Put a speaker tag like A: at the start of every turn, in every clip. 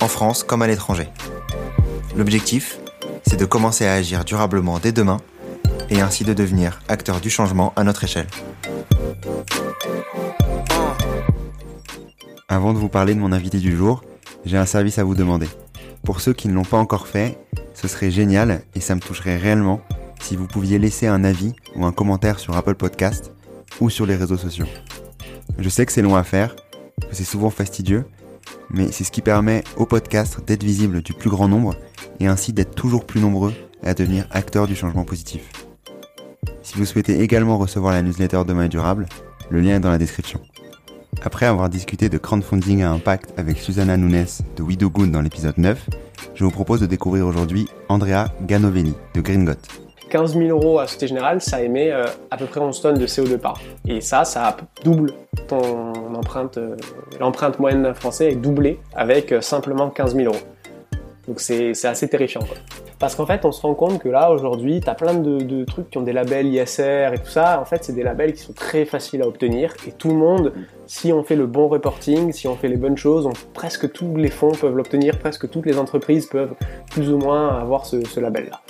A: en France comme à l'étranger. L'objectif, c'est de commencer à agir durablement dès demain et ainsi de devenir acteur du changement à notre échelle. Avant de vous parler de mon invité du jour, j'ai un service à vous demander. Pour ceux qui ne l'ont pas encore fait, ce serait génial et ça me toucherait réellement si vous pouviez laisser un avis ou un commentaire sur Apple Podcast ou sur les réseaux sociaux. Je sais que c'est long à faire, que c'est souvent fastidieux, mais c'est ce qui permet au podcast d'être visible du plus grand nombre et ainsi d'être toujours plus nombreux à devenir acteurs du changement positif. Si vous souhaitez également recevoir la newsletter Demain durable, le lien est dans la description. Après avoir discuté de crowdfunding à impact avec Susanna Nunes de We Good dans l'épisode 9, je vous propose de découvrir aujourd'hui Andrea Ganovelli de Green
B: 15 000 euros à Société Générale, ça émet euh, à peu près 11 tonnes de CO2 par Et ça, ça double ton empreinte, euh, l'empreinte moyenne d'un Français est doublée avec euh, simplement 15 000 euros. Donc c'est assez terrifiant. Parce qu'en fait, on se rend compte que là, aujourd'hui, tu as plein de, trucs qui ont des labels ISR et tout ça. En fait, c'est des labels qui sont très faciles à obtenir. Et tout le monde, si on fait le bon reporting, si on fait les bonnes choses, presque tous les fonds peuvent l'obtenir, presque toutes les entreprises peuvent plus ou moins avoir ce, label-là.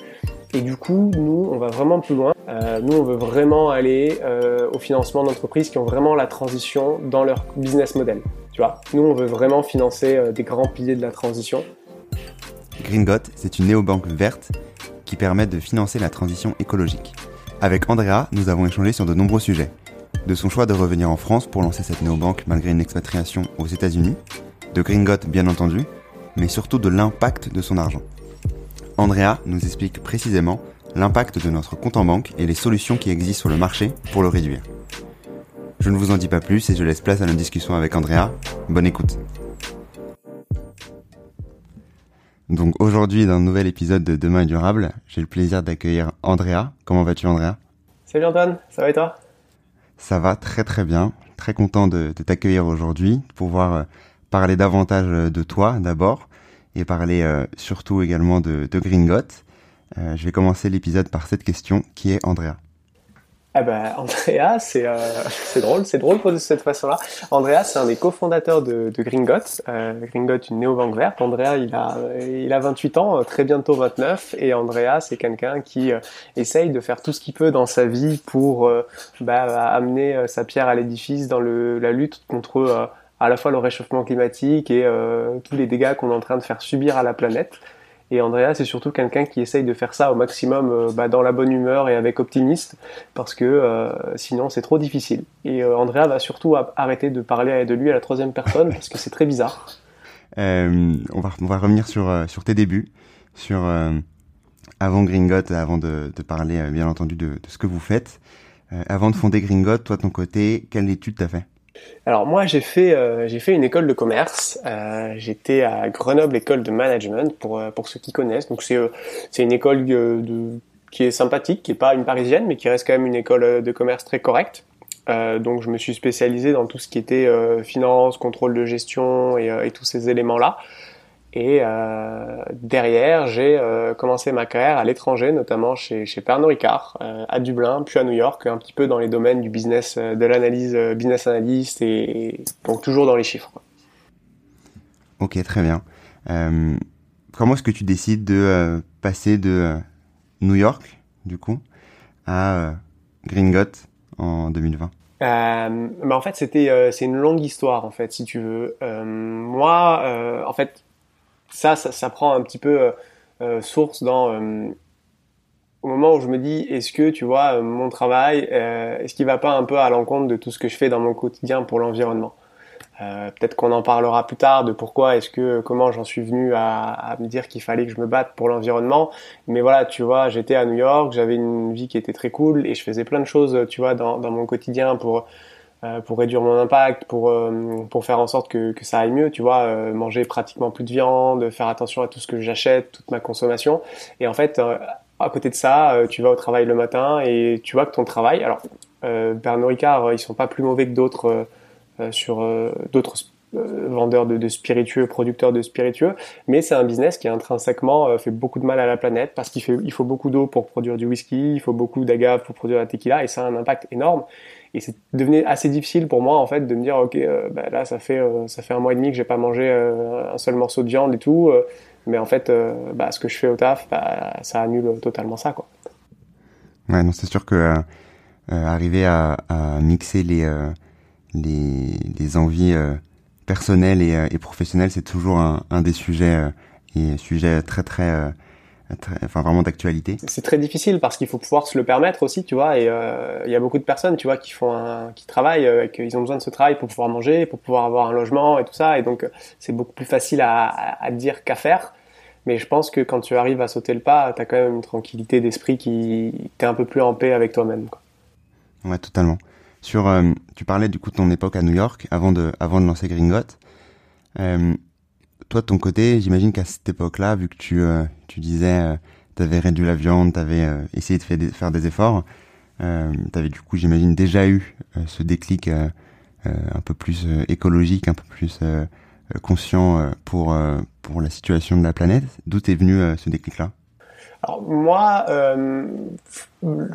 B: Et du coup, nous, on va vraiment plus loin. Euh, nous, on veut vraiment aller euh, au financement d'entreprises qui ont vraiment la transition dans leur business model. Tu vois, nous, on veut vraiment financer euh, des grands piliers de la transition.
A: Gringot, c'est une néobanque verte qui permet de financer la transition écologique. Avec Andrea, nous avons échangé sur de nombreux sujets. De son choix de revenir en France pour lancer cette néobanque malgré une expatriation aux États-Unis, de Gringot bien entendu, mais surtout de l'impact de son argent. Andrea nous explique précisément l'impact de notre compte en banque et les solutions qui existent sur le marché pour le réduire. Je ne vous en dis pas plus et je laisse place à notre discussion avec Andrea. Bonne écoute. Donc aujourd'hui, dans un nouvel épisode de Demain est durable, j'ai le plaisir d'accueillir Andrea. Comment vas-tu Andrea?
B: Salut Antoine, ça va et toi?
A: Ça va très très bien. Très content de, t'accueillir aujourd'hui, de pouvoir euh, parler davantage euh, de toi d'abord et parler euh, surtout également de, de Gringot. je vais commencer l'épisode par cette question qui est Andrea.
B: Ah ben, Andrea, c'est euh, drôle, c'est drôle de cette façon-là. Andrea, c'est un des cofondateurs de, de Gringot. Euh, Gringot, une néobanque verte. Andrea, il a il a 28 ans, très bientôt 29, et Andrea, c'est quelqu'un qui euh, essaye de faire tout ce qu'il peut dans sa vie pour euh, bah, amener sa pierre à l'édifice dans le, la lutte contre à la fois le réchauffement climatique et tous les dégâts qu'on est en train de faire subir à la planète. Et Andrea, c'est surtout quelqu'un qui essaye de faire ça au maximum euh, bah, dans la bonne humeur et avec optimiste, parce que euh, sinon c'est trop difficile. Et euh, Andrea va surtout arrêter de parler de lui à la troisième personne, parce que c'est très bizarre.
A: on, va, revenir sur, tes débuts, sur avant Gringot, avant de, parler bien entendu de, de, ce que vous faites. avant de fonder Gringot, toi ton côté, quelle étude t'as fait?
B: Alors moi j'ai fait euh, j'ai fait une école de commerce. Euh, J'étais à Grenoble école de management pour euh, pour ceux qui connaissent. Donc c'est euh, c'est une école de, qui est sympathique, qui est pas une parisienne, mais qui reste quand même une école de commerce très correcte. donc je me suis spécialisé dans tout ce qui était finance, contrôle de gestion et, et tous ces éléments là. Et euh, derrière, j'ai euh, commencé ma carrière à l'étranger, notamment chez, chez Pernod Ricard, euh, à Dublin, puis à New York, un petit peu dans les domaines du business, de l'analyse business analyst, et, donc toujours dans les chiffres.
A: Ok, très bien. comment est-ce que tu décides de passer de New York, du coup, à Gringot en 2020
B: euh, bah en fait, c'était c'est une longue histoire en fait, si tu veux. Moi, en fait, ça, ça, prend un petit peu euh, euh, source dans euh, au moment où je me dis est-ce que tu vois mon travail est-ce qu'il va pas un peu à l'encontre de tout ce que je fais dans mon quotidien pour l'environnement? Peut-être qu'on en parlera plus tard de pourquoi est-ce que comment j'en suis venu à, me dire qu'il fallait que je me batte pour l'environnement. Mais voilà tu vois j'étais à New York j'avais une vie qui était très cool et je faisais plein de choses tu vois dans, dans mon quotidien pour pour réduire mon impact, pour pour faire en sorte que, que ça aille mieux, tu vois, manger pratiquement plus de viande, faire attention à tout ce que j'achète, toute ma consommation. Et en fait, à côté de ça, tu vas au travail le matin et tu vois que ton travail, alors Pernod Ricard, ils sont pas plus mauvais que d'autres sur d'autres euh, vendeur de, spiritueux, producteur de spiritueux, mais c'est un business qui intrinsèquement euh, fait beaucoup de mal à la planète parce qu'il il faut beaucoup d'eau pour produire du whisky, il faut beaucoup d'agave pour produire la tequila et ça a un impact énorme. Et c'est devenu assez difficile pour moi en fait de me dire ok euh, bah, là ça fait ça fait un mois et demi que j'ai pas mangé un seul morceau de viande et tout, mais en fait bah, ce que je fais au taf bah, ça annule totalement ça quoi.
A: Ouais non c'est sûr que arriver à, mixer les les, les envies personnel et, euh, et professionnel, c'est toujours un, un, des sujets euh, et sujet très euh, très enfin vraiment d'actualité.
B: C'est très difficile parce qu'il faut pouvoir se le permettre aussi, tu vois. Et il y a beaucoup de personnes, tu vois, qui font un, qui travaillent, euh, ils ont besoin de ce travail pour pouvoir manger, pour pouvoir avoir un logement et tout ça. Et donc c'est beaucoup plus facile à, à, dire qu'à faire. Mais je pense que quand tu arrives à sauter le pas, tu as quand même une tranquillité d'esprit qui t'es un peu plus en paix avec toi-même.
A: Ouais, totalement. Sur, euh, tu parlais du coup de ton époque à New York avant de, avant de lancer Gringot. Euh, toi, de ton côté, j'imagine qu'à cette époque-là, vu que tu, euh, tu disais, euh, tu avais réduit la viande, tu avais essayé de faire des, efforts, tu avais du coup, j'imagine, déjà eu ce déclic un peu plus écologique, un peu plus conscient pour, pour la situation de la planète. D'où est venu ce déclic-là?
B: Alors moi, euh,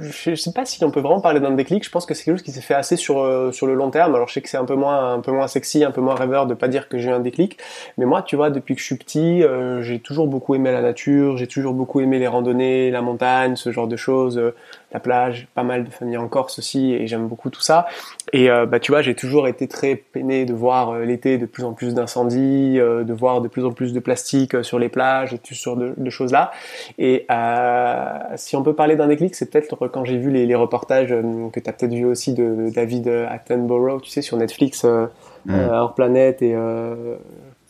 B: je sais pas si on peut vraiment parler d'un déclic. Je pense que c'est quelque chose qui s'est fait assez sur euh, sur le long terme. Alors je sais que c'est un peu moins un peu moins sexy, un peu moins rêveur de pas dire que j'ai eu un déclic. Mais moi, tu vois, depuis que je suis petit, euh, j'ai toujours beaucoup aimé la nature. J'ai toujours beaucoup aimé les randonnées, la montagne, ce genre de choses, euh, la plage. Pas mal de familles en Corse aussi, et j'aime beaucoup tout ça. Et bah tu vois, j'ai toujours été très peiné de voir l'été de plus en plus d'incendies, de voir de plus en plus de plastique sur les plages et tout ce genre de, de choses là. Et si on peut parler d'un déclic, c'est peut-être quand j'ai vu les, reportages euh, que tu as peut-être vu aussi de David Attenborough, tu sais, sur Netflix, euh, mm. euh, Hors Planète et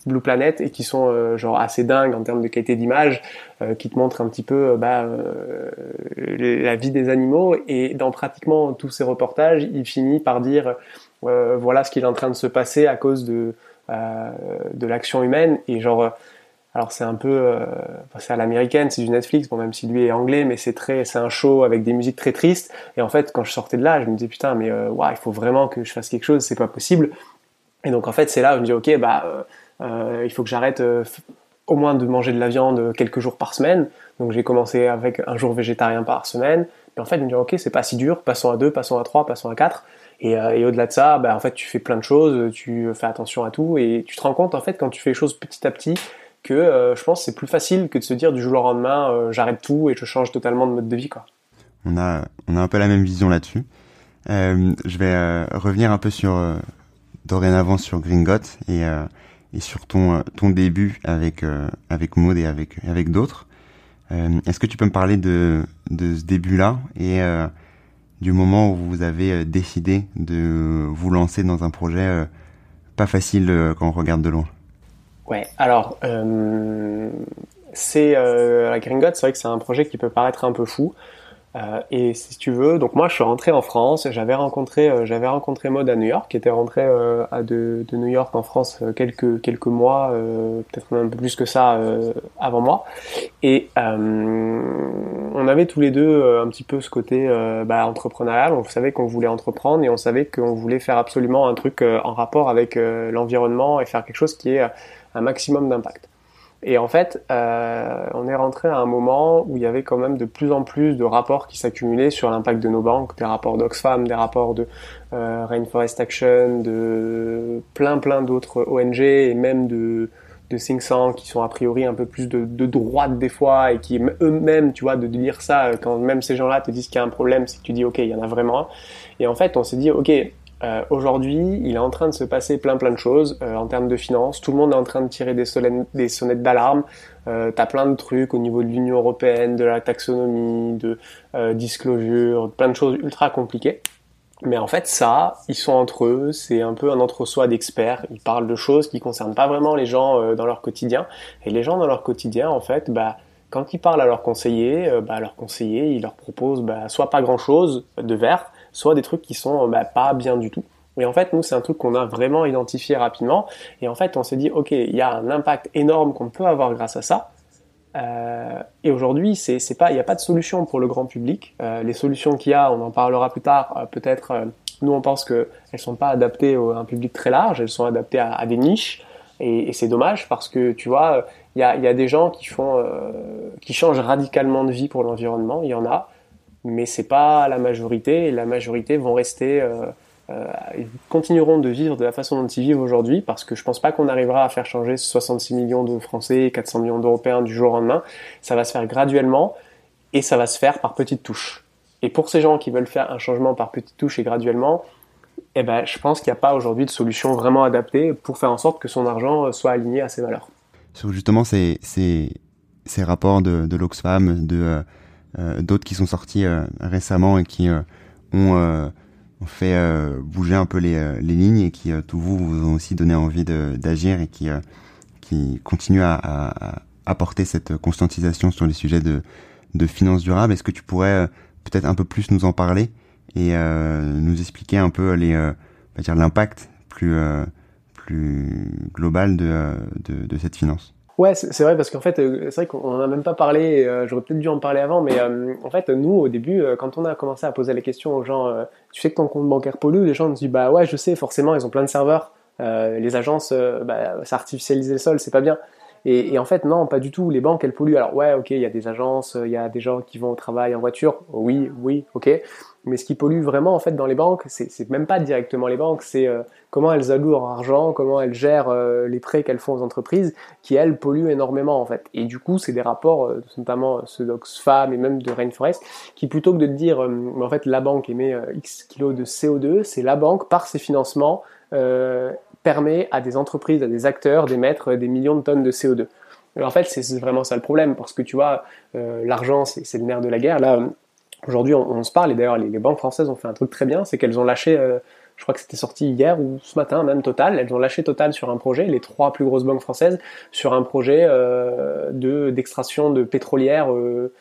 B: Blue Planet, et qui sont genre assez dingues en termes de qualité d'image, qui te montrent un petit peu bah, la vie des animaux. Et dans pratiquement tous ces reportages, il finit par dire voilà ce qui est en train de se passer à cause de, de l'action humaine. Et genre alors c'est un peu, euh, c'est à l'américaine, c'est du Netflix, bon même si lui est anglais, mais c'est très, c'est un show avec des musiques très tristes. Et en fait, quand je sortais de là, je me disais putain, mais euh, il faut vraiment que je fasse quelque chose, c'est pas possible. Et donc en fait, c'est là où je me dis ok, bah euh, il faut que j'arrête au moins de manger de la viande quelques jours par semaine. Donc j'ai commencé avec un jour végétarien par semaine. Et en fait, je me dis ok, c'est pas si dur, passons à deux, passons à trois, passons à quatre. Et, et au-delà de ça, bah, en fait, tu fais plein de choses, tu fais attention à tout, et tu te rends compte en fait quand tu fais les choses petit à petit que euh, je pense c'est plus facile que de se dire du jour au lendemain euh, j'arrête tout et je change totalement de mode de vie quoi.
A: On a on a un peu la même vision là-dessus. Euh, je vais revenir un peu sur dorénavant sur Gringot et et sur ton ton début avec avec Maud et avec avec d'autres. Est-ce que tu peux me parler de de ce début-là et du moment où vous avez décidé de vous lancer dans un projet pas facile quand on regarde de loin?
B: Ouais, alors, euh, c'est euh, la Gringotte, c'est vrai que c'est un projet qui peut paraître un peu fou. Euh, et si tu veux, donc moi je suis rentré en France, j'avais rencontré, euh, j'avais rencontré Maud à New York, qui était rentré euh, à de, de, New York en France quelques quelques mois, peut-être même un peu plus que ça avant moi. Et on avait tous les deux un petit peu ce côté bah, entrepreneurial. On savait qu'on voulait entreprendre et on savait qu'on voulait faire absolument un truc en rapport avec l'environnement et faire quelque chose qui ait un maximum d'impact. Et en fait, euh, on est rentré à un moment où il y avait quand même de plus en plus de rapports qui s'accumulaient sur l'impact de nos banques, des rapports d'Oxfam, des rapports de euh, Rainforest Action, de plein plein d'autres ONG et même de de think qui sont a priori un peu plus de, de droite des fois et qui eux-mêmes, tu vois, de lire ça quand même ces gens-là te disent qu'il y a un problème, c'est que tu dis ok, il y en a vraiment. Et en fait, on s'est dit ok, euh, Aujourd'hui, il est en train de se passer plein plein de choses euh, en termes de finances. Tout le monde est en train de tirer des, sonnettes d'alarme. Euh, T'as plein de trucs au niveau de l'Union européenne, de la taxonomie, de euh, disclosure, plein de choses ultra compliquées. Mais en fait, ça, ils sont entre eux, c'est un peu un entre-soi d'experts. Ils parlent de choses qui concernent pas vraiment les gens euh, dans leur quotidien. Et les gens dans leur quotidien, en fait, bah, quand ils parlent à leurs conseillers, bah, leurs conseillers, ils leur proposent bah, soit pas grand-chose de vert, soit des trucs qui sont bah, pas bien du tout. Et en fait, nous, c'est un truc qu'on a vraiment identifié rapidement. Et en fait, on s'est dit, OK, il y a un impact énorme qu'on peut avoir grâce à ça. Euh, et aujourd'hui, il n'y a pas de solution pour le grand public. Euh, les solutions qu'il y a, on en parlera plus tard. Euh, peut-être, euh, nous, on pense qu'elles sont pas adaptées à un public très large. Elles sont adaptées à, des niches. Et, c'est dommage parce que tu vois, il y a, y a, des gens qui font, euh, qui changent radicalement de vie pour l'environnement. Il y en a, mais c'est pas la majorité. Et la majorité vont rester euh, ils continueront de vivre de la façon dont ils vivent aujourd'hui parce que je pense pas qu'on arrivera à faire changer 66 millions de Français et 400 millions d'Européens du jour au lendemain. Ça va se faire graduellement et ça va se faire par petites touches. Et pour ces gens qui veulent faire un changement par petites touches et graduellement, eh ben, je pense qu'il n'y a pas aujourd'hui de solution vraiment adaptée pour faire en sorte que son argent soit aligné à ses valeurs.
A: Sur justement ces, ces, ces rapports de, de l'Oxfam, de euh, euh d'autres qui sont sortis euh, récemment et qui euh, ont on fait euh, bouger un peu les, euh, les, lignes et qui, euh, tout vous, vous ont aussi donné envie d'agir et qui, qui continuent à, à, apporter cette conscientisation sur les sujets de, de finances durables. Est-ce que tu pourrais peut-être un peu plus nous en parler et nous expliquer un peu les, dire l'impact plus, plus global de, de, de cette finance?
B: Ouais, c'est vrai parce qu'en fait, euh, c'est vrai qu'on n'en a même pas parlé. Euh, j'aurais peut-être dû en parler avant, mais euh, en fait, nous, au début, quand on a commencé à poser la question aux gens, tu sais que ton compte bancaire pollue, les gens nous disent bah ouais, je sais, forcément, ils ont plein de serveurs. les agences, bah, ça artificialise les sols, c'est pas bien. Et, et, en fait, non, pas du tout. Les banques, elles polluent. Alors ouais, ok, il y a des agences, il y a des gens qui vont au travail en voiture. Oui, oui, ok. Mais ce qui pollue vraiment en fait dans les banques, c'est même pas directement les banques, c'est euh, comment elles allouent leur argent, comment elles gèrent euh, les prêts qu'elles font aux entreprises, qui elles polluent énormément en fait. Et du coup, c'est des rapports, euh, notamment ceux d'Oxfam et même de Rainforest, qui plutôt que de dire en fait la banque émet X kilos de CO2, c'est la banque par ses financements permet à des entreprises, à des acteurs d'émettre des millions de tonnes de CO2. Alors, en fait, c'est vraiment ça le problème, parce que tu vois, l'argent, c'est le nerf de la guerre. Là, Aujourd'hui, on, se parle, et d'ailleurs, les, banques françaises ont fait un truc très bien, c'est qu'elles ont lâché, euh, je crois que c'était sorti hier ou ce matin, même Total, elles ont lâché Total sur un projet, les trois plus grosses banques françaises, sur un projet euh, de d'extraction de pétrolière euh,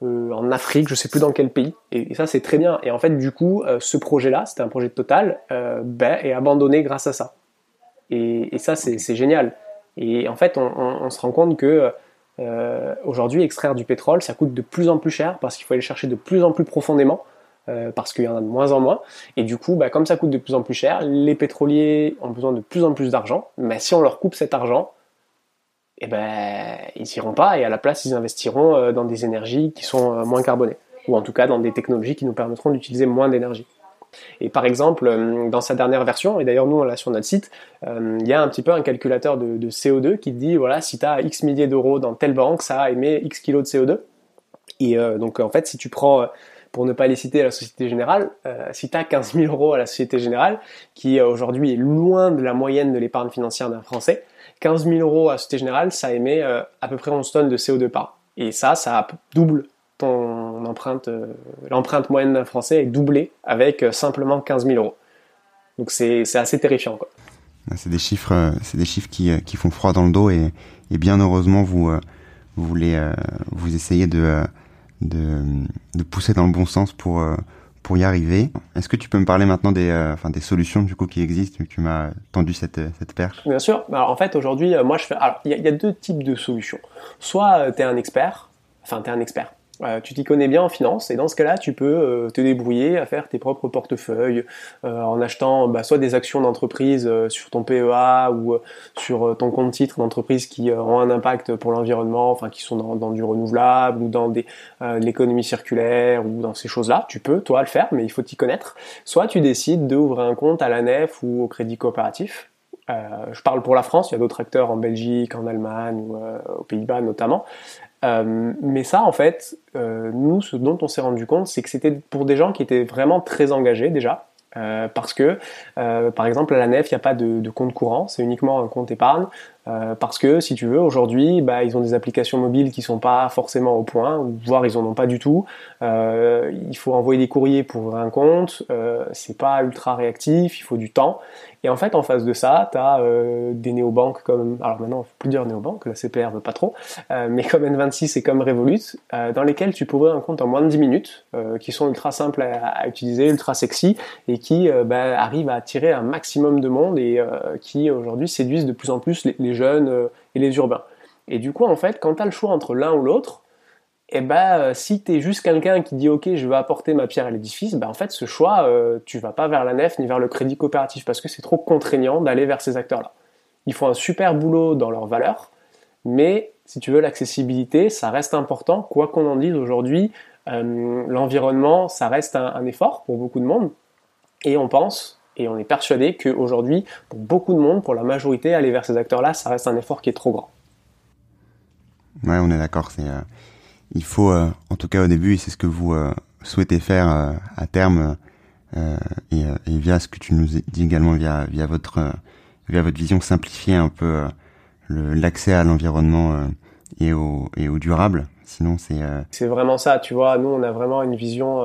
B: en Afrique, je sais plus dans quel pays. Et, ça, c'est très bien. Et en fait, du coup, ce projet-là, c'était un projet de Total, ben, est abandonné grâce à ça. Et, et ça, c'est génial. Et en fait, on, on, on se rend compte que euh, aujourd'hui, extraire du pétrole, ça coûte de plus en plus cher parce qu'il faut aller chercher de plus en plus profondément. Euh, parce qu'il y en a de moins en moins. Et du coup, bah, comme ça coûte de plus en plus cher, les pétroliers ont besoin de plus en plus d'argent. Mais si on leur coupe cet argent, eh ben, ils iront pas et à la place, ils investiront euh, dans des énergies qui sont moins carbonées. Ou en tout cas dans des technologies qui nous permettront d'utiliser moins d'énergie. Et par exemple, euh, dans sa dernière version, et d'ailleurs nous on l'a sur notre site, euh, il y a un petit peu un calculateur de, CO2 qui te dit voilà si tu as X milliers d'euros dans telle banque, ça a émis X kilos de CO2. Et euh, donc en fait si tu prends pour ne pas les citer à la Société Générale, si tu as 15 000 euros à la Société Générale, qui aujourd'hui est loin de la moyenne de l'épargne financière d'un Français, 15 000 euros à la Société Générale, ça émet à peu près 11 tonnes de CO2 par Et ça, ça double ton empreinte, euh, l'empreinte moyenne d'un Français est doublée avec euh, simplement 15 000 euros. Donc c'est assez terrifiant. Quoi.
A: Ah, c'est des chiffres, euh, c'est des chiffres qui, qui, font froid dans le dos et, et bien heureusement vous, vous voulez, vous essayez de, de, de, pousser dans le bon sens pour, pour y arriver. Est-ce que tu peux me parler maintenant des, enfin, des solutions du coup qui existent? Tu m'as tendu cette, cette perche.
B: Bien sûr. Alors en fait aujourd'hui, moi je fais. Alors il y, y, a deux types de solutions. Soit tu es un expert, enfin tu es un expert euh, tu t'y connais bien en finance et dans ce cas-là, tu peux euh, te débrouiller à faire tes propres portefeuilles euh, en achetant bah, soit des actions d'entreprise sur ton PEA ou sur ton compte titre d'entreprise qui ont un impact pour l'environnement, enfin qui sont dans, du renouvelable ou dans des, l'économie circulaire ou dans ces choses-là. Tu peux, toi, le faire, mais il faut t'y connaître. Soit tu décides d'ouvrir un compte à la nef ou au crédit coopératif. je parle pour la France, il y a d'autres acteurs en Belgique, en Allemagne ou aux Pays-Bas notamment. Euh, mais ça, en fait, euh, nous, ce dont on s'est rendu compte, c'est que c'était pour des gens qui étaient vraiment très engagés déjà. Euh, parce que, par exemple, à la nef, il n'y a pas de, de, compte courant, c'est uniquement un compte épargne. Euh, parce que si tu veux, aujourd'hui, bah, ils ont des applications mobiles qui sont pas forcément au point, voire ils en ont pas du tout. Euh, il faut envoyer des courriers pour ouvrir un compte, euh, c'est pas ultra réactif, il faut du temps. Et en fait, en face de ça, tu as euh, des néobanques comme, alors maintenant, plus dire néobanques, la CPR veut pas trop, euh, mais comme N26 et comme Revolut, dans lesquels tu peux ouvrir un compte en moins de 10 minutes, qui sont ultra simples à, utiliser, ultra sexy, et qui bah, arrivent à attirer un maximum de monde et qui aujourd'hui séduisent de plus en plus les, les jeunes et les urbains. Et du coup, en fait, quand tu as le choix entre l'un ou l'autre, eh ben, euh, si tu es juste quelqu'un qui dit ok je vais apporter ma pierre à l'édifice, ben en fait ce choix euh, tu vas pas vers la nef ni vers le crédit coopératif parce que c'est trop contraignant d'aller vers ces acteurs-là. Ils font un super boulot dans leurs valeurs, mais si tu veux l'accessibilité ça reste important quoi qu'on en dise aujourd'hui. Euh, l'environnement ça reste un, effort pour beaucoup de monde et on pense et on est persuadé qu'aujourd'hui pour beaucoup de monde, pour la majorité aller vers ces acteurs-là ça reste un effort qui est trop grand.
A: Ouais on est d'accord c'est il faut, euh, en tout cas au début, et c'est ce que vous euh, souhaitez faire euh, à terme, et, et, via ce que tu nous dis également via via votre via votre vision, simplifier un peu l'accès à l'environnement et au et au durable. Sinon, c'est
B: c'est vraiment ça. Tu vois, nous, on a vraiment une vision.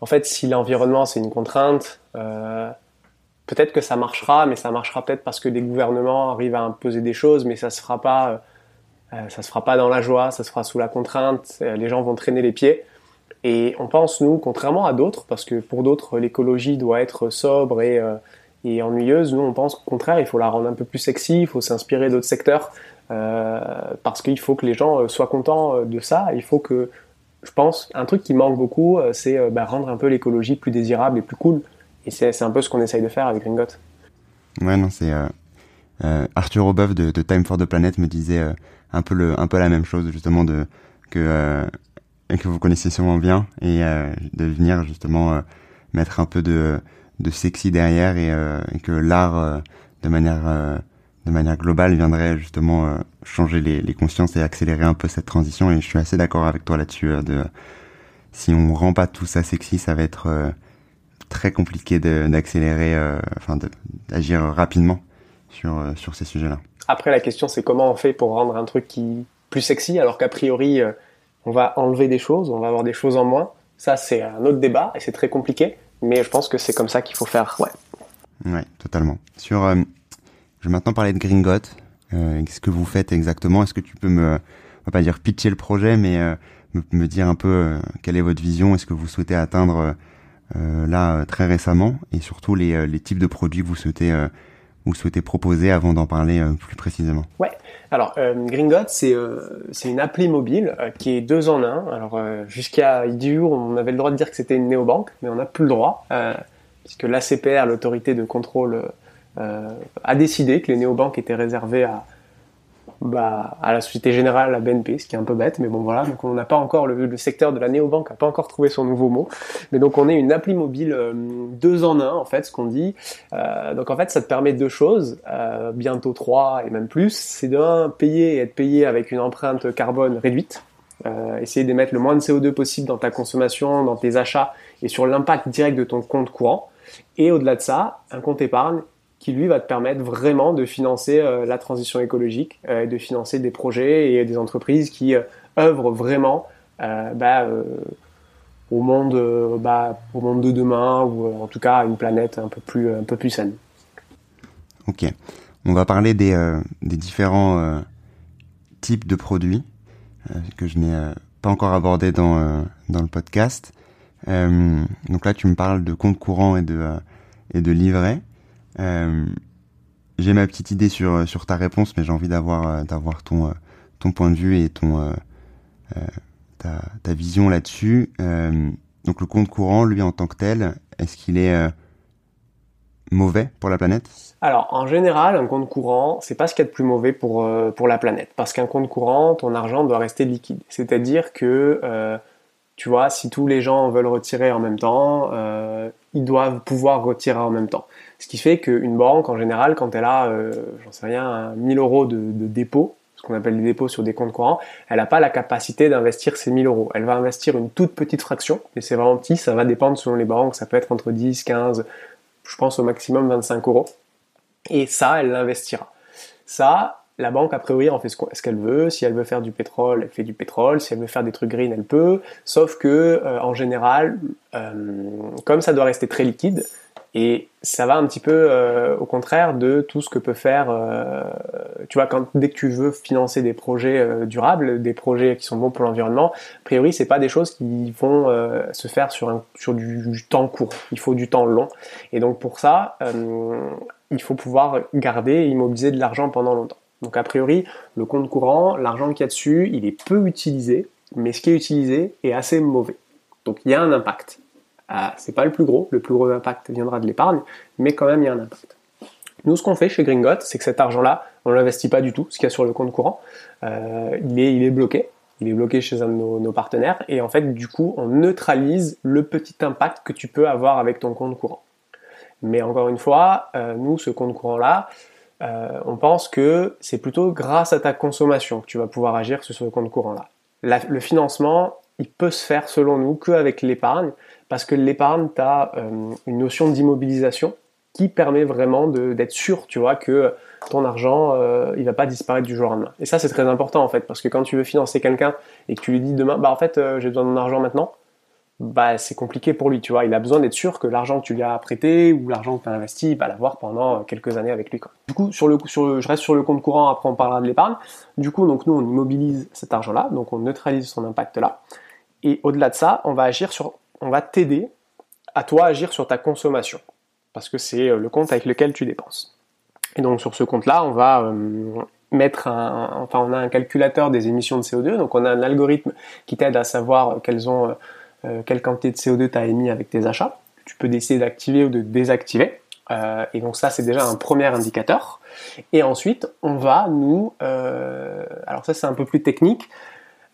B: en fait, si l'environnement c'est une contrainte. Peut-être que ça marchera, mais ça marchera peut-être parce que des gouvernements arrivent à imposer des choses, mais ça se fera pas euh, ça se fera pas dans la joie, ça se fera sous la contrainte, euh, les gens vont traîner les pieds. Et on pense, nous, contrairement à d'autres, parce que pour d'autres, l'écologie doit être sobre et, euh, ennuyeuse, nous, on pense qu'au contraire, il faut la rendre un peu plus sexy, il faut s'inspirer d'autres secteurs, parce qu'il faut que les gens soient contents de ça. Il faut que, je pense, un truc qui manque beaucoup, c'est bah, rendre un peu l'écologie plus désirable et plus cool. Et c'est un peu ce qu'on essaye de faire avec Gringot.
A: Ouais, non, c'est... Arthur Aubeuf de, de, Time for the Planet me disait un peu le un peu la même chose justement de que euh, que vous connaissez sûrement bien et euh, de venir justement euh, mettre un peu de de sexy derrière et, et que l'art de manière de manière globale viendrait justement changer les, les consciences et accélérer un peu cette transition et je suis assez d'accord avec toi là-dessus de si on rend pas tout ça sexy ça va être très compliqué d'accélérer enfin d'agir rapidement sur sur ces sujets-là.
B: Après, la question, c'est comment on fait pour rendre un truc qui plus sexy, alors qu'a priori, euh, on va enlever des choses, on va avoir des choses en moins. Ça, c'est un autre débat et c'est très compliqué, mais je pense que c'est comme ça qu'il faut faire. Ouais.
A: Ouais, totalement. Sur, euh, je vais maintenant parler de Gringot. Euh, ce que vous faites exactement? Est-ce que tu peux me, on va pas dire pitcher le projet, mais euh, me, dire un peu quelle est votre vision? Est-ce que vous souhaitez atteindre là très récemment et surtout les, les types de produits que vous souhaitez vous souhaitez proposer avant d'en parler euh, plus précisément
B: Ouais. Alors, euh, Gringot, c'est euh, c'est une appli mobile euh, qui est deux en un. Alors, jusqu'à du on avait le droit de dire que c'était une néobanque, mais on n'a plus le droit, puisque l'ACPR, l'autorité de contrôle, a décidé que les néobanques étaient réservées à, bah, à la Société Générale, la BNP, ce qui est un peu bête, mais bon voilà, donc on n'a pas encore, le, secteur de la néobanque n'a pas encore trouvé son nouveau mot, mais donc on est une appli mobile euh, deux en un, en fait, ce qu'on dit. Euh, donc en fait, ça te permet deux choses, euh, bientôt trois et même plus, c'est de payer et être payé avec une empreinte carbone réduite, euh, essayer d'émettre le moins de CO2 possible dans ta consommation, dans tes achats et sur l'impact direct de ton compte courant, et au-delà de ça, un compte épargne qui lui va te permettre vraiment de financer euh, la transition écologique, euh, de financer des projets et des entreprises qui euh, œuvrent vraiment bah, au monde, bah, au monde de demain ou en tout cas à une planète un peu plus, un peu plus saine.
A: Ok, on va parler des, des différents types de produits que je n'ai pas encore abordé dans, dans le podcast. donc là, tu me parles de compte courant et de, et de livret. Euh, j'ai ma petite idée sur sur ta réponse, mais j'ai envie d'avoir euh, d'avoir ton euh, ton point de vue et ton ta, ta vision là-dessus. donc le compte courant, lui en tant que tel, est-ce qu'il est, mauvais pour la planète?
B: Alors en général, un compte courant, c'est pas ce qu'il y a de plus mauvais pour pour la planète, parce qu'un compte courant, ton argent doit rester liquide. C'est-à-dire que tu vois, si tous les gens veulent retirer en même temps, ils doivent pouvoir retirer en même temps. Ce qui fait qu'une banque, en général, quand elle a, euh, j'en sais rien, 1000 euros de, dépôt, ce qu'on appelle des dépôts sur des comptes courants, elle n'a pas la capacité d'investir ces 1000 euros. Elle va investir une toute petite fraction, et c'est vraiment petit, ça va dépendre selon les banques, ça peut être entre 10, 15, je pense au maximum 25 euros. Et ça, elle l'investira. Ça, la banque, a priori, en fait ce qu'elle veut. Si elle veut faire du pétrole, elle fait du pétrole. Si elle veut faire des trucs green, elle peut. Sauf que, euh, en général, euh, comme ça doit rester très liquide, et ça va un petit peu euh, au contraire de tout ce que peut faire, tu vois, quand dès que tu veux financer des projets durables, des projets qui sont bons pour l'environnement, a priori, c'est pas des choses qui vont se faire sur, un, sur du, du, temps court. Il faut du temps long. Et donc pour ça, il faut pouvoir garder et immobiliser de l'argent pendant longtemps. Donc a priori, le compte courant, l'argent qu'il y a dessus, il est peu utilisé, mais ce qui est utilisé est assez mauvais. Donc il y a un impact. Ah, c'est pas le plus gros, le plus gros impact viendra de l'épargne, mais quand même il y a un impact. Nous, ce qu'on fait chez Gringot, c'est que cet argent-là, on ne l'investit pas du tout, ce qu'il y a sur le compte courant. Euh, il, est, bloqué. Il est bloqué chez un de nos, nos, partenaires. Et en fait, du coup, on neutralise le petit impact que tu peux avoir avec ton compte courant. Mais encore une fois, euh, nous, ce compte courant-là, euh, on pense que c'est plutôt grâce à ta consommation que tu vas pouvoir agir sur ce compte courant-là. le financement, il peut se faire selon nous qu'avec l'épargne, parce que l'épargne, tu as euh, une notion d'immobilisation qui permet vraiment d'être sûr, tu vois, que ton argent, euh, il va pas disparaître du jour au lendemain. Et ça, c'est très important en fait, parce que quand tu veux financer quelqu'un et que tu lui dis demain, bah en fait, j'ai besoin de mon argent maintenant, bah, c'est compliqué pour lui, tu vois. Il a besoin d'être sûr que l'argent que tu lui as prêté ou l'argent que tu as investi, il va l'avoir pendant euh, quelques années avec lui. Quoi. Du coup, sur le, sur je reste sur le compte courant, après on parlera de l'épargne. Du coup, donc nous, on immobilise cet argent-là, donc on neutralise son impact là. Et au-delà de ça, on va agir sur, on va t'aider à toi agir sur ta consommation, parce que c'est euh, le compte avec lequel tu dépenses. Et donc sur ce compte-là, on va euh, mettre un, enfin a un calculateur des émissions de CO2, donc on a un algorithme qui t'aide à savoir quelles ont euh, quelle quantité de CO2 tu as émis avec tes achats. Tu peux décider d'activer ou de désactiver. Et donc ça, c'est déjà un premier indicateur. Et ensuite, on va nous... Alors ça, c'est un peu plus technique.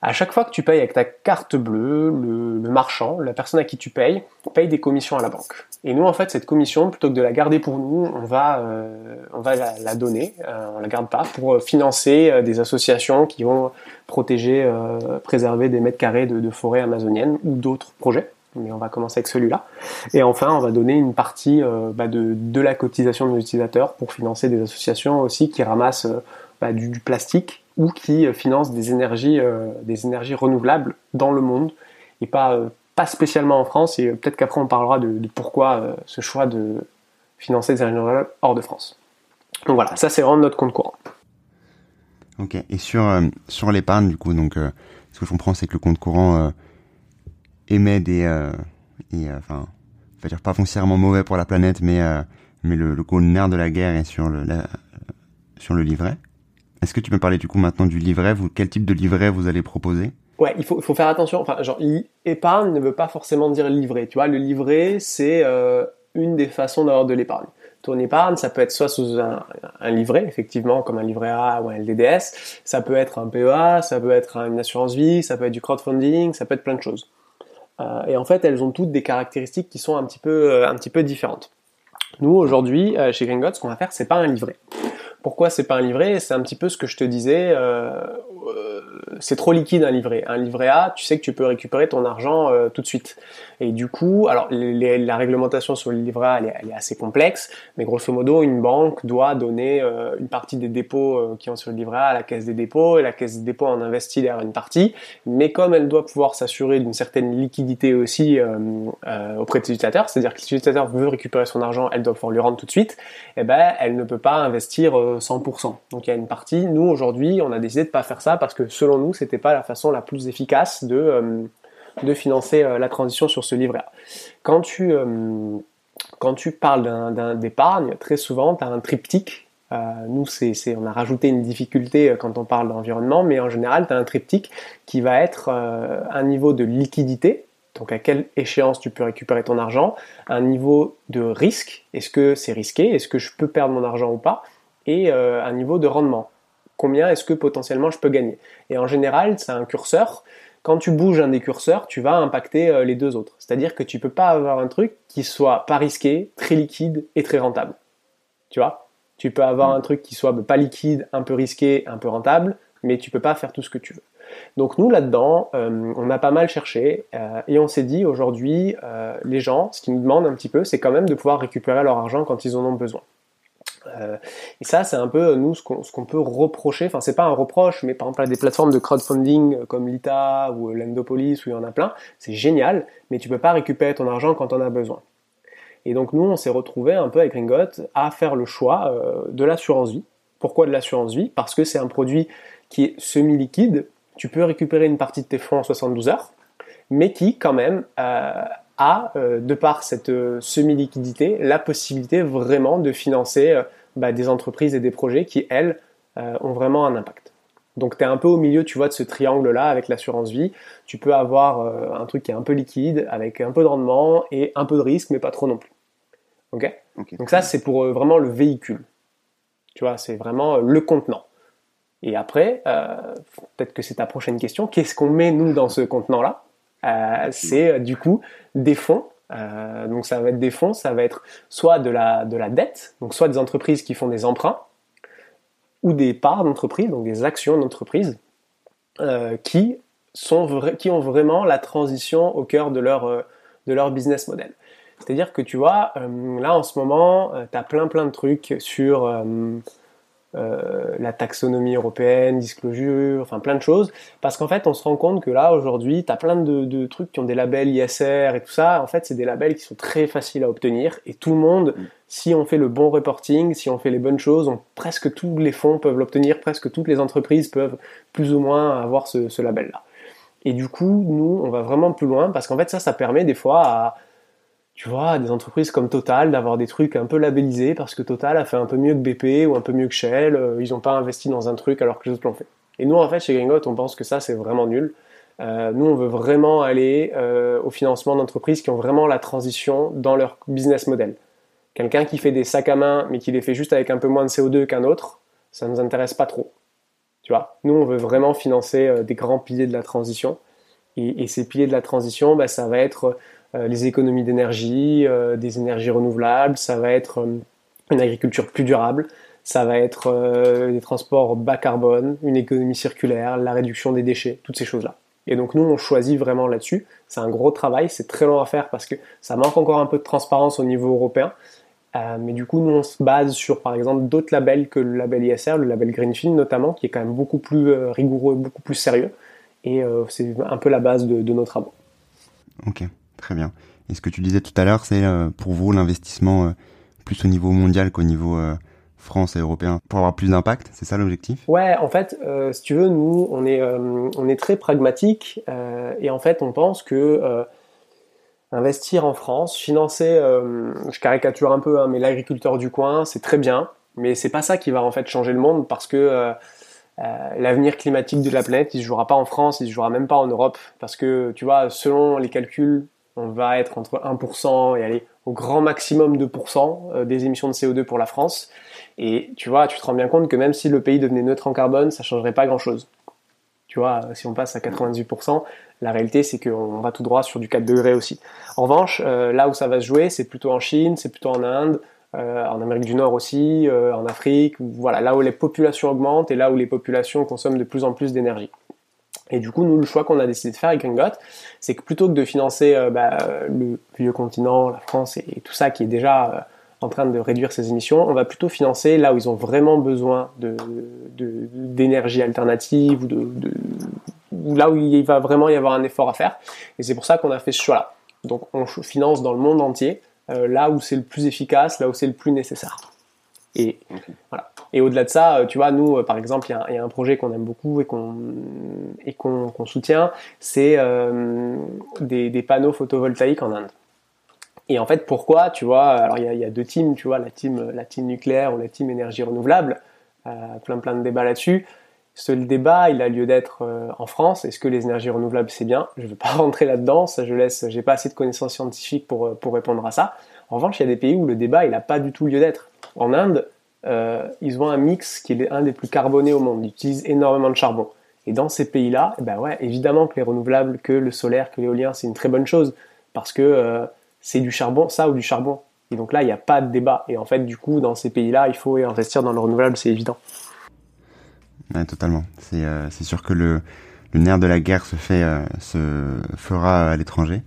B: À chaque fois que tu payes avec ta carte bleue, le, marchand, la personne à qui tu payes, paye des commissions à la banque. Et nous, en fait, cette commission, plutôt que de la garder pour nous, on va, on va la, donner, on la garde pas, pour financer des associations qui vont protéger, euh, préserver des mètres carrés de, forêt amazonienne ou d'autres projets. Mais on va commencer avec celui-là. Et enfin, on va donner une partie euh, bah, de, la cotisation de nos utilisateurs pour financer des associations aussi qui ramassent euh, bah, du, plastique ou qui financent des énergies, des énergies renouvelables dans le monde et pas, pas spécialement en France. Et peut-être qu'après on parlera de, pourquoi ce choix de financer des énergies renouvelables hors de France. Donc voilà, ça c'est vraiment notre compte courant.
A: Ok. Et sur euh, sur l'épargne, du coup, donc euh, ce que je comprends, c'est que le compte courant euh, émet des, et, enfin, va dire pas foncièrement mauvais pour la planète, mais mais le, le nerf de la guerre est sur le sur le livret. Est-ce que tu peux parler du coup maintenant du livret Quel type de livret vous allez proposer?
B: Ouais, il faut, faut faire attention. Enfin, genre, épargne ne veut pas forcément dire livret. Tu vois, le livret, c'est une des façons d'avoir de l'épargne ton épargne, ça peut être soit sous un, livret, effectivement, comme un livret A ou un LDDS, ça peut être un PEA, ça peut être une assurance vie, ça peut être du crowdfunding, ça peut être plein de choses. Euh, et en fait, elles ont toutes des caractéristiques qui sont un petit peu, euh, un petit peu différentes. Nous, aujourd'hui, euh, chez Gringot, ce qu'on va faire, c'est pas un livret. Pourquoi c'est pas un livret C'est un petit peu ce que je te disais c'est trop liquide un livret. Un livret A, tu sais que tu peux récupérer ton argent euh, tout de suite. Et du coup, alors la réglementation sur le livret A, elle est, assez complexe, mais grosso modo, une banque doit donner euh, une partie des dépôts euh, qui ont sur le livret A à la caisse des dépôts, et la caisse des dépôts en investit derrière une partie. Mais comme elle doit pouvoir s'assurer d'une certaine liquidité aussi auprès de ses utilisateurs, c'est-à-dire que si l'utilisateur veut récupérer son argent, elle doit pouvoir lui rendre tout de suite, et eh ben elle ne peut pas investir 100%. Donc il y a une partie. Nous aujourd'hui, on a décidé de pas faire ça parce que selon nous, c'était pas la façon la plus efficace de, euh, de financer euh, la transition sur ce livret. Quand tu, euh, quand tu parles d'épargne, très souvent, tu as un triptyque. nous, c'est, on a rajouté une difficulté quand on parle d'environnement, mais en général, tu as un triptyque qui va être un niveau de liquidité, donc à quelle échéance tu peux récupérer ton argent, un niveau de risque, est-ce que c'est risqué, est-ce que je peux perdre mon argent ou pas, et un niveau de rendement combien est-ce que potentiellement je peux gagner. Et en général, c'est un curseur. Quand tu bouges un des curseurs, tu vas impacter euh, les deux autres. C'est-à-dire que tu peux pas avoir un truc qui soit pas risqué, très liquide et très rentable. Tu vois? Tu peux avoir un truc qui soit pas liquide, un peu risqué, un peu rentable, mais tu peux pas faire tout ce que tu veux. Donc nous là-dedans, euh, on a pas mal cherché euh, et on s'est dit aujourd'hui, les gens, ce qu'ils nous demandent un petit peu, c'est quand même de pouvoir récupérer leur argent quand ils en ont besoin. Euh, et ça, c'est un peu nous ce qu'on peut reprocher. Enfin, c'est pas un reproche, mais par exemple, des plateformes de crowdfunding comme Lita ou Lendopolis, où il y en a plein, c'est génial, mais tu peux pas récupérer ton argent quand on a besoin. Et donc nous, on s'est retrouvé un peu avec Ringot à faire le choix euh, de l'assurance vie. Pourquoi de l'assurance vie? Parce que c'est un produit qui est semi-liquide. Tu peux récupérer une partie de tes fonds en 72 heures, mais qui quand même euh, a, de par cette semi-liquidité, la possibilité vraiment de financer bah, des entreprises et des projets qui, elles, euh, ont vraiment un impact. Donc tu es un peu au milieu, tu vois, de ce triangle-là avec l'assurance vie. Tu peux avoir euh, un truc qui est un peu liquide, avec un peu de rendement et un peu de risque, mais pas trop non plus. Ok, Donc ça, c'est pour euh, vraiment le véhicule. Tu vois, c'est vraiment le contenant. Et après, peut-être que c'est ta prochaine question, qu'est-ce qu'on met nous dans ce contenant-là? C'est du coup des fonds euh, donc ça va être des fonds, ça va être soit de la, de la dette, donc soit des entreprises qui font des emprunts, ou des parts d'entreprise, donc des actions d'entreprise, euh, qui, qui ont vraiment la transition au cœur de leur, euh, de leur business model. C'est-à-dire que tu vois, là en ce moment, tu as plein plein de trucs sur euh, la taxonomie européenne, disclosure, enfin plein de choses, parce qu'en fait on se rend compte que là aujourd'hui tu as plein de, trucs qui ont des labels ISR et tout ça, en fait c'est des labels qui sont très faciles à obtenir et tout le monde, mm. si on fait le bon reporting, si on fait les bonnes choses, presque tous les fonds peuvent l'obtenir, presque toutes les entreprises peuvent plus ou moins avoir ce, ce label-là. Et du coup, nous, on va vraiment plus loin parce qu'en fait ça, ça permet des fois à tu vois, des entreprises comme Total, d'avoir des trucs un peu labellisés parce que Total a fait un peu mieux que BP ou un peu mieux que Shell, euh, ils n'ont pas investi dans un truc alors que les autres l'ont fait. Et nous, en fait, chez Gringot, on pense que ça, c'est vraiment nul. Euh, nous, on veut vraiment aller euh, au financement d'entreprises qui ont vraiment la transition dans leur business model. Quelqu'un qui fait des sacs à main, mais qui les fait juste avec un peu moins de CO2 qu'un autre, ça ne nous intéresse pas trop. Tu vois, nous, on veut vraiment financer des grands piliers de la transition. Et, ces piliers de la transition, bah, ça va être euh, les économies d'énergie, euh, des énergies renouvelables, ça va être euh, une agriculture plus durable, ça va être des transports bas carbone, une économie circulaire, la réduction des déchets, toutes ces choses-là. Et donc nous, on choisit vraiment là-dessus. C'est un gros travail, c'est très long à faire parce que ça manque encore un peu de transparence au niveau européen. mais du coup, nous, on se base sur, par exemple, d'autres labels que le label ISR, le label Greenfield notamment, qui est quand même beaucoup plus rigoureux, beaucoup plus sérieux. Et c'est un peu la base de, de nos travaux.
A: Ok. Très bien. Et ce que tu disais tout à l'heure, c'est euh, pour vous l'investissement euh, plus au niveau mondial qu'au niveau euh, France et européen pour avoir plus d'impact, c'est ça l'objectif?
B: Ouais, en fait, si tu veux, nous, on est, on est très pragmatique et en fait, on pense que investir en France, financer, je caricature un peu, hein, mais l'agriculteur du coin, c'est très bien, mais c'est pas ça qui va en fait changer le monde parce que l'avenir climatique de la planète, il se jouera pas en France, il se jouera même pas en Europe parce que tu vois, selon les calculs on va être entre 1% et aller au grand maximum 2% euh, des émissions de CO2 pour la France. Et tu vois, tu te rends bien compte que même si le pays devenait neutre en carbone, ça changerait pas grand-chose. Tu vois, si on passe à 98%, la réalité c'est qu'on va tout droit sur du 4 degrés aussi. En revanche, euh, là où ça va se jouer, c'est plutôt en Chine, c'est plutôt en Inde, euh, en Amérique du Nord aussi, en Afrique, voilà, là où les populations augmentent et là où les populations consomment de plus en plus d'énergie. Et du coup, nous, le choix qu'on a décidé de faire avec Gringot, c'est que plutôt que de financer euh, bah, le vieux continent, la France et, tout ça qui est déjà euh, en train de réduire ses émissions, on va plutôt financer là où ils ont vraiment besoin d'énergie de, alternative ou, de, là où il va vraiment y avoir un effort à faire. Et c'est pour ça qu'on a fait ce choix-là. Donc on finance dans le monde entier, euh, là où c'est le plus efficace, là où c'est le plus nécessaire. Et voilà. Et au-delà de ça, euh, tu vois, nous, euh, par exemple, il y, a un projet qu'on aime beaucoup et qu'on et soutient, c'est euh, des, panneaux photovoltaïques en Inde. Et en fait, pourquoi Tu vois, alors il y, a, deux teams, tu vois, la team, la team nucléaire ou la team énergie renouvelable, euh, plein plein de débats là-dessus. Ce débat, il a lieu d'être en France. Est-ce que les énergies renouvelables c'est bien? Je ne veux pas rentrer là-dedans, je laisse. J'ai pas assez de connaissances scientifiques pour pour répondre à ça. En revanche, il y a des pays où le débat il n'a pas du tout lieu d'être. En Inde, euh, ils ont un mix qui est un des plus carbonés au monde. Ils utilisent énormément de charbon. Et dans ces pays-là, eh ben ouais, évidemment que les renouvelables, que le solaire, que l'éolien, c'est une très bonne chose parce que euh, c'est du charbon, ça ou du charbon. Et donc là, il n'y a pas de débat. Et en fait, du coup, dans ces pays-là, il faut investir dans le renouvelable, c'est évident.
A: Ouais, totalement. C'est euh, sûr que le, nerf de la guerre se fera à l'étranger.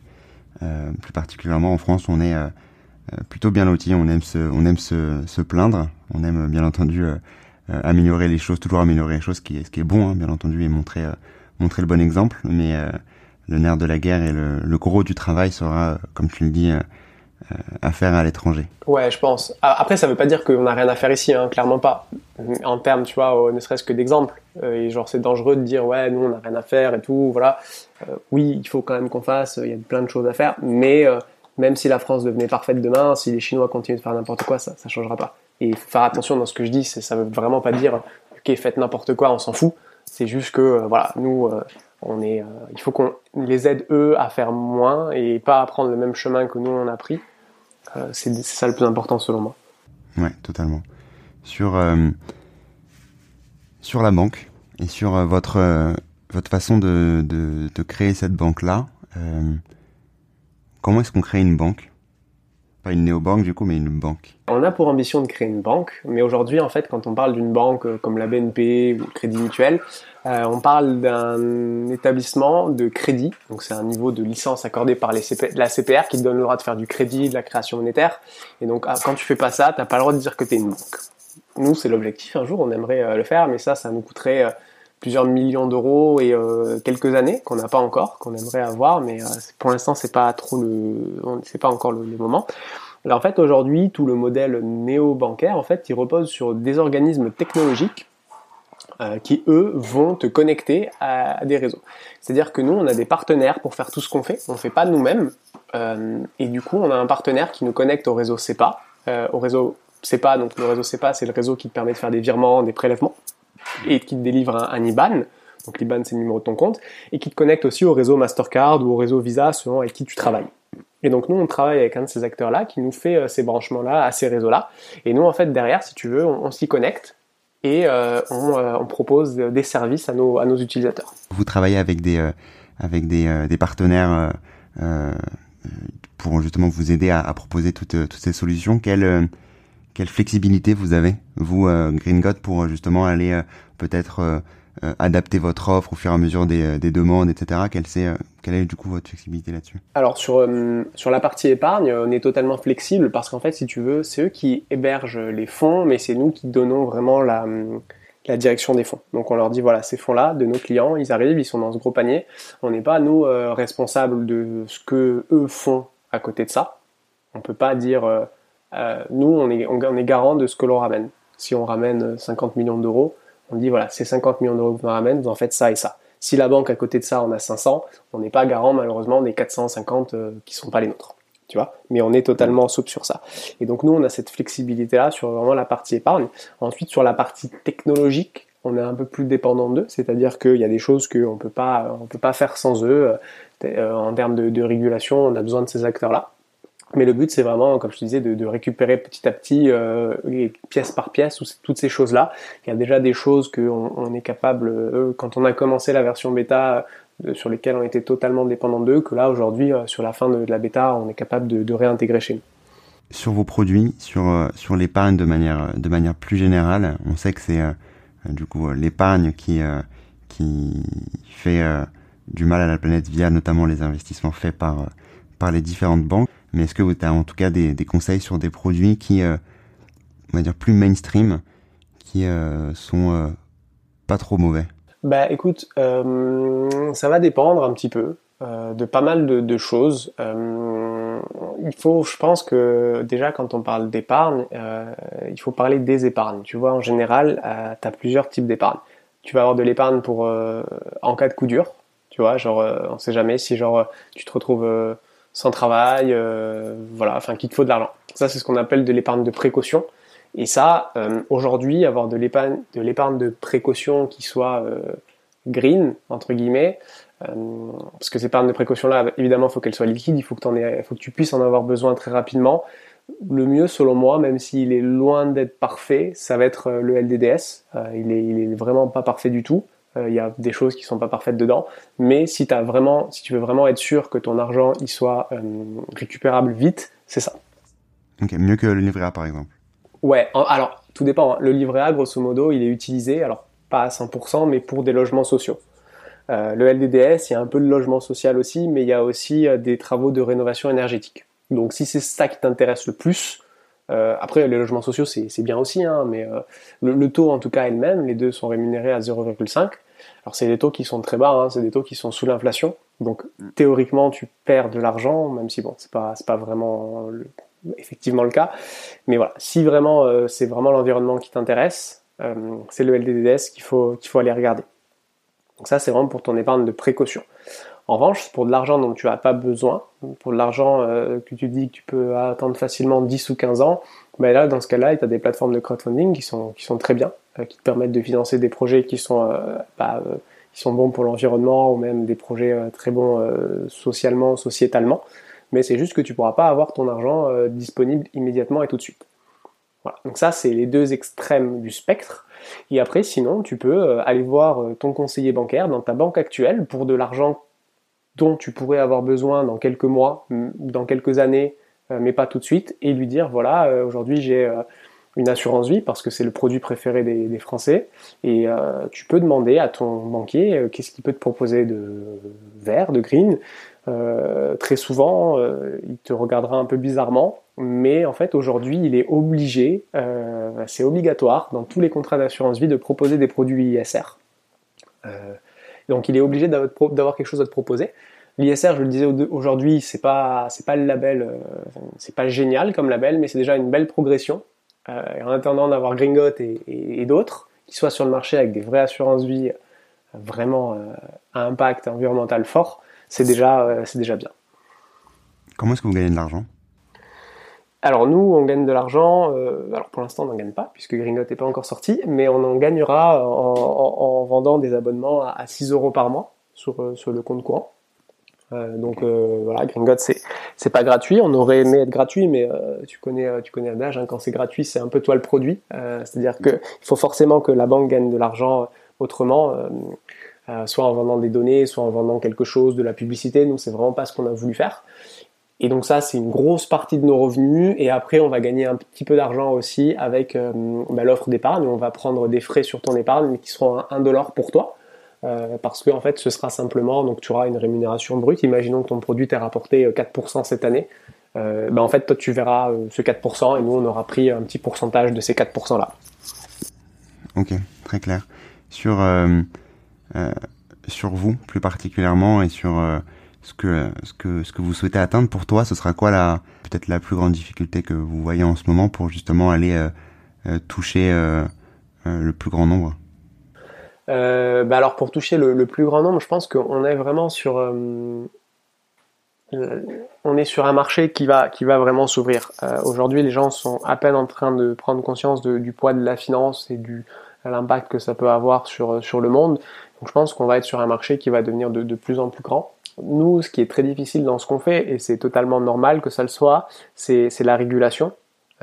A: plus particulièrement en France, on est plutôt bien lotis. On aime se, on aime se, se plaindre. On aime bien entendu améliorer les choses, toujours améliorer les choses, ce qui est, ce qui est bon, hein, bien entendu, et montrer, montrer le bon exemple. Mais le nerf de la guerre et le, le, gros du travail sera, comme tu le dis, à faire à l'étranger.
B: Ouais, je pense. Après, ça veut pas dire qu'on n'a rien à faire ici, hein, clairement pas. En termes, tu vois, ne serait-ce que d'exemple. et genre, c'est dangereux de dire, ouais, nous, on n'a rien à faire et tout, voilà. oui, il faut quand même qu'on fasse, il y a plein de choses à faire, mais même si la France devenait parfaite demain, si les Chinois continuent de faire n'importe quoi, ça ne changera pas. Et il faut faire attention dans ce que je dis, ça veut vraiment pas dire ok faites n'importe quoi, on s'en fout. C'est juste que euh, voilà, nous euh, on est, euh, il faut qu'on les aide eux à faire moins et pas à prendre le même chemin que nous on a pris. c'est ça le plus important selon moi.
A: Ouais, totalement. Sur sur la banque et sur votre votre façon de, de, créer cette banque là. Comment est-ce qu'on crée une banque? Pas une néobanque du coup, mais une banque.
B: On a pour ambition de créer une banque, mais aujourd'hui en fait quand on parle d'une banque euh, comme la BNP ou Crédit Mutuel, euh, on parle d'un établissement de crédit, donc c'est un niveau de licence accordé par la CPR qui te donne le droit de faire du crédit, de la création monétaire, et donc ah, quand tu fais pas ça, t'as pas le droit de dire que tu es une banque. Nous c'est l'objectif, un jour on aimerait euh, le faire, mais ça ça nous coûterait plusieurs millions d'euros et euh, quelques années qu'on n'a pas encore, qu'on aimerait avoir, mais euh, pour l'instant c'est pas trop le, c'est pas encore le, moment. Alors en fait aujourd'hui tout le modèle néo-bancaire en fait il repose sur des organismes technologiques euh, qui eux vont te connecter à, des réseaux. C'est-à-dire que nous on a des partenaires pour faire tout ce qu'on fait, on fait pas nous-mêmes et du coup on a un partenaire qui nous connecte au réseau CEPA, au réseau CEPA donc le réseau CEPA c'est le réseau qui te permet de faire des virements, des prélèvements et qui te délivre un, IBAN. Donc l'IBAN c'est le numéro de ton compte et qui te connecte aussi au réseau Mastercard ou au réseau Visa selon avec qui tu travailles. Et donc nous on travaille avec un de ces acteurs-là qui nous fait euh, ces branchements-là à ces réseaux-là. Et nous en fait derrière si tu veux on, s'y connecte et euh, euh, on, propose des services à nos, utilisateurs.
A: Vous travaillez avec des, avec des, des partenaires pour justement vous aider à, proposer toutes, toutes ces solutions. Quelle flexibilité vous avez, vous, euh, Green God, pour euh, justement aller euh, peut-être adapter votre offre au fur et à mesure des, des demandes, etc. Quelle, est, quelle est du coup votre flexibilité là-dessus?
B: Alors sur, sur la partie épargne, on est totalement flexible parce qu'en fait, si tu veux, c'est eux qui hébergent les fonds, mais c'est nous qui donnons vraiment la, la direction des fonds. Donc on leur dit voilà, ces fonds-là, de nos clients, ils arrivent, ils sont dans ce gros panier. On n'est pas, nous, responsables de ce que eux font à côté de ça. On peut pas dire euh, nous, on est, garant de ce que l'on ramène. Si on ramène 50 millions d'euros, on dit voilà, c'est 50 millions d'euros que vous ramène, vous en faites ça et ça. Si la banque à côté de ça en a 500, on n'est pas garant malheureusement des 450 euh, qui sont pas les nôtres. Tu vois? Mais on est totalement souple sur ça. Et donc nous, on a cette flexibilité-là sur vraiment la partie épargne. Ensuite, sur la partie technologique, on est un peu plus dépendant d'eux, c'est-à-dire qu'il y a des choses qu'on on peut pas faire sans eux. Euh, en termes de, de, régulation, on a besoin de ces acteurs-là. Mais le but, c'est vraiment, comme je te disais, de, récupérer petit à petit, euh, pièce par pièce, toutes ces choses-là. Il y a déjà des choses qu'on on est capable, euh, quand on a commencé la version bêta, euh, sur lesquelles on était totalement dépendant d'eux, que là, aujourd'hui, sur la fin de, la bêta, on est capable de, de, réintégrer chez nous.
A: Sur vos produits, sur, sur l'épargne de manière, de manière plus générale, on sait que c'est du coup l'épargne qui, qui fait du mal à la planète via notamment les investissements faits par, par les différentes banques mais est-ce que tu as en tout cas des, conseils sur des produits qui, euh, on va dire, plus mainstream, qui euh, sont euh, pas trop mauvais?
B: Bah écoute, ça va dépendre un petit peu de pas mal de, choses. il faut, je pense que déjà quand on parle d'épargne, il faut parler des épargnes. Tu vois, en général, tu as plusieurs types d'épargne. Tu vas avoir de l'épargne pour en cas de coup dur. Tu vois, genre, on sait jamais si genre tu te retrouves sans travail, euh, voilà, enfin qu'il te faut de l'argent. Ça, c'est ce qu'on appelle de l'épargne de précaution. Et ça, euh, aujourd'hui, avoir de l'épargne, de l'épargne de précaution qui soit euh, green entre guillemets, parce que cette épargne de précaution là, évidemment, il faut qu'elle soit liquide, il faut que, faut que tu puisses en avoir besoin très rapidement. Le mieux, selon moi, même s'il est loin d'être parfait, ça va être le LDDS. il, est, il est vraiment pas parfait du tout. Euh, il y a des choses qui sont pas parfaites dedans. Mais si as vraiment, si tu veux vraiment être sûr que ton argent il soit euh, récupérable vite, c'est ça.
A: Ok, mieux que le livret A par exemple.
B: Ouais, alors tout dépend. Hein. Le livret A, grosso modo, il est utilisé, alors pas à 100%, mais pour des logements sociaux. Euh, le LDDS, il y a un peu de logement social aussi, mais il y a aussi des travaux de rénovation énergétique. Donc si c'est ça qui t'intéresse le plus, euh, après les logements sociaux c'est bien aussi, hein, mais euh, le, taux en tout cas est le même, les deux sont rémunérés à 0,5. Alors c'est des taux qui sont très bas, hein, c'est des taux qui sont sous l'inflation, donc théoriquement tu perds de l'argent, même si bon c'est pas pas vraiment effectivement le cas, mais voilà si vraiment euh, c'est vraiment l'environnement qui t'intéresse, c'est le LDDS qu'il faut qu'il faut aller regarder. Donc ça c'est vraiment pour ton épargne de précaution. En revanche, pour de l'argent dont tu n'as pas besoin, pour de l'argent euh, que tu dis que tu peux attendre facilement 10 ou 15 ans, ben là, dans ce cas-là, tu as des plateformes de crowdfunding qui sont, qui sont très bien, euh, qui te permettent de financer des projets qui sont, euh, bah, qui sont bons pour l'environnement ou même des projets très bons socialement, sociétalement. Mais c'est juste que tu ne pourras pas avoir ton argent disponible immédiatement et tout de suite. Voilà. Donc ça, c'est les deux extrêmes du spectre. Et après, sinon, tu peux aller voir ton conseiller bancaire dans ta banque actuelle pour de l'argent dont tu pourrais avoir besoin dans quelques mois dans quelques années, euh, mais pas tout de suite, et lui dire voilà, euh, aujourd'hui j'ai euh, une assurance vie parce que c'est le produit préféré des, Français, et tu peux demander à ton banquier qu'est-ce qu'il peut te proposer de vert, de green. très souvent, il te regardera un peu bizarrement, mais en fait aujourd'hui, il est obligé, c'est obligatoire dans tous les contrats d'assurance vie de proposer des produits ISR. Donc il est obligé d'avoir quelque chose à te proposer. L'ISR, je le disais aujourd'hui, c'est pas c'est pas le label, euh, c'est pas génial comme label, mais c'est déjà une belle progression. Euh, en attendant d'avoir Gringot et, d'autres qui soient sur le marché avec des vraies assurances vie euh, vraiment à impact environnemental fort, c'est déjà c'est déjà bien.
A: Comment est-ce que vous gagnez de l'argent?
B: Alors nous, on gagne de l'argent, euh, alors pour l'instant on n'en gagne pas, puisque Greenot n'est pas encore sorti, mais on en gagnera en, vendant des abonnements à, 6 euros par mois sur, euh, le compte courant. Euh, donc voilà, Gringot c'est c'est pas gratuit. On aurait aimé être gratuit, mais tu connais tu connais l'adage, hein, quand c'est gratuit, c'est un peu toi le produit. C'est-à-dire qu'il faut forcément que la banque gagne de l'argent autrement, soit en vendant des données, soit en vendant quelque chose, de la publicité. Nous c'est vraiment pas ce qu'on a voulu faire. Et donc ça, c'est une grosse partie de nos revenus. Et après, on va gagner un petit peu d'argent aussi avec euh, bah, l'offre d'épargne. On va prendre des frais sur ton épargne, qui seront à 1 dollar pour toi. Euh, parce que en fait, ce sera simplement, donc tu auras une rémunération brute. Imaginons que ton produit t'ait rapporté 4% euh, cette année. Bah, en fait, toi, tu verras ce 4% et nous, on aura pris un petit pourcentage de ces 4% là.
A: Ok, très clair. Sur, sur vous, plus particulièrement, et sur ce que, ce que, ce que vous souhaitez atteindre pour toi, ce sera quoi la, peut-être la plus grande difficulté que vous voyez en ce moment pour justement aller euh, euh, toucher euh, le plus grand nombre?
B: Bah alors pour toucher le, plus grand nombre, je pense qu'on est vraiment sur on est sur un marché qui va, qui va vraiment s'ouvrir. Aujourd'hui, les gens sont à peine en train de prendre conscience du poids de la finance et du l'impact que ça peut avoir sur, sur le monde. Donc je pense qu'on va être sur un marché qui va devenir de, de plus en plus grand. Nous, ce qui est très difficile dans ce qu'on fait, et c'est totalement normal que ça le soit, c'est la régulation.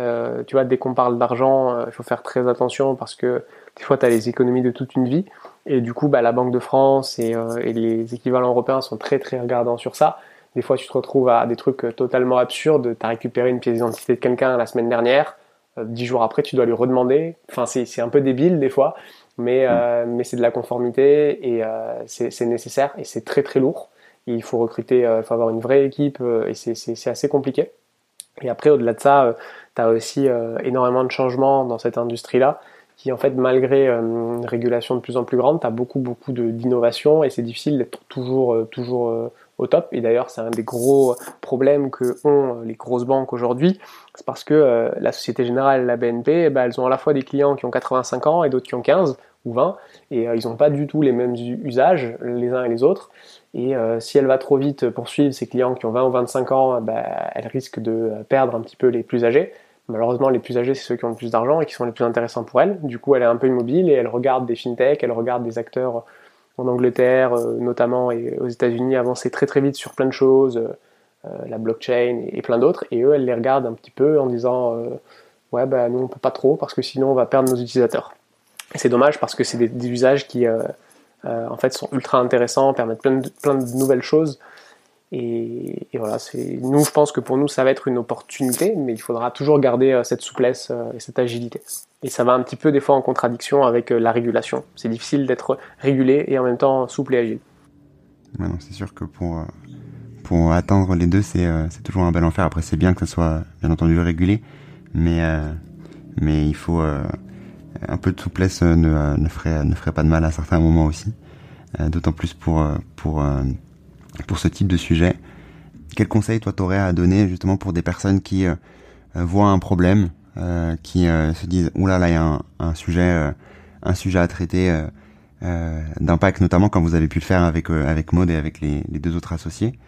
B: Euh, tu vois, dès qu'on parle d'argent, euh, il faut faire très attention parce que des fois, tu as les économies de toute une vie. Et du coup, bah, la Banque de France et, euh, et, les équivalents européens sont très très regardants sur ça. Des fois, tu te retrouves à des trucs totalement absurdes. Tu as récupéré une pièce d'identité de quelqu'un la semaine dernière. Dix jours après, tu dois lui redemander. Enfin, c'est un peu débile des fois, mais, mm. mais c'est de la conformité et c'est nécessaire et c'est très très lourd il faut recruter, euh, il faut avoir une vraie équipe euh, et c'est assez compliqué. Et après, au-delà de ça, euh, tu as aussi énormément de changements dans cette industrie-là qui en fait malgré une régulation de plus en plus grande, tu as beaucoup beaucoup d'innovation et c'est difficile d'être toujours toujours au top. Et d'ailleurs, c'est un des gros problèmes que ont les grosses banques aujourd'hui, c'est parce que la Société Générale, la BNP, eh ben, elles ont à la fois des clients qui ont 85 ans et d'autres qui ont 15 ou 20, et ils n'ont pas du tout les mêmes usages les uns et les autres. Et euh, si elle va trop vite poursuivre ses clients qui ont 20 ou 25 ans, bah, elle risque de perdre un petit peu les plus âgés. Malheureusement, les plus âgés, c'est ceux qui ont le plus d'argent et qui sont les plus intéressants pour elle. Du coup, elle est un peu immobile et elle regarde des fintechs, elle regarde des acteurs en Angleterre, euh, notamment, et aux États-Unis, avancer très très vite sur plein de choses, euh, la blockchain et, plein d'autres. Et eux, elle les regarde un petit peu en disant Ouais, bah, nous, on peut pas trop parce que sinon, on va perdre nos utilisateurs. Et c'est dommage parce que c'est des, usages qui en fait, sont ultra intéressants, permettent plein de, nouvelles choses. Et, voilà, nous, je pense que pour nous, ça va être une opportunité, mais il faudra toujours garder euh, cette souplesse euh, et cette agilité. Et ça va un petit peu des fois en contradiction avec la régulation. C'est difficile d'être régulé et en même temps souple et agile.
A: c'est sûr que pour, pour atteindre les deux, c'est toujours un bel enfer. Après, c'est bien que ça soit bien entendu régulé, mais mais il faut un peu de souplesse ne, ne ferait ne ferait pas de mal à certains moments aussi. D'autant plus pour pour pour ce type de sujet. Quel conseil toi t'aurais à donner justement pour des personnes qui voient un problème, qui se disent oulala, là il y a un, un sujet un sujet à traiter euh, d'impact, notamment quand vous avez pu le faire avec euh, avec Maud et avec les, deux autres associés,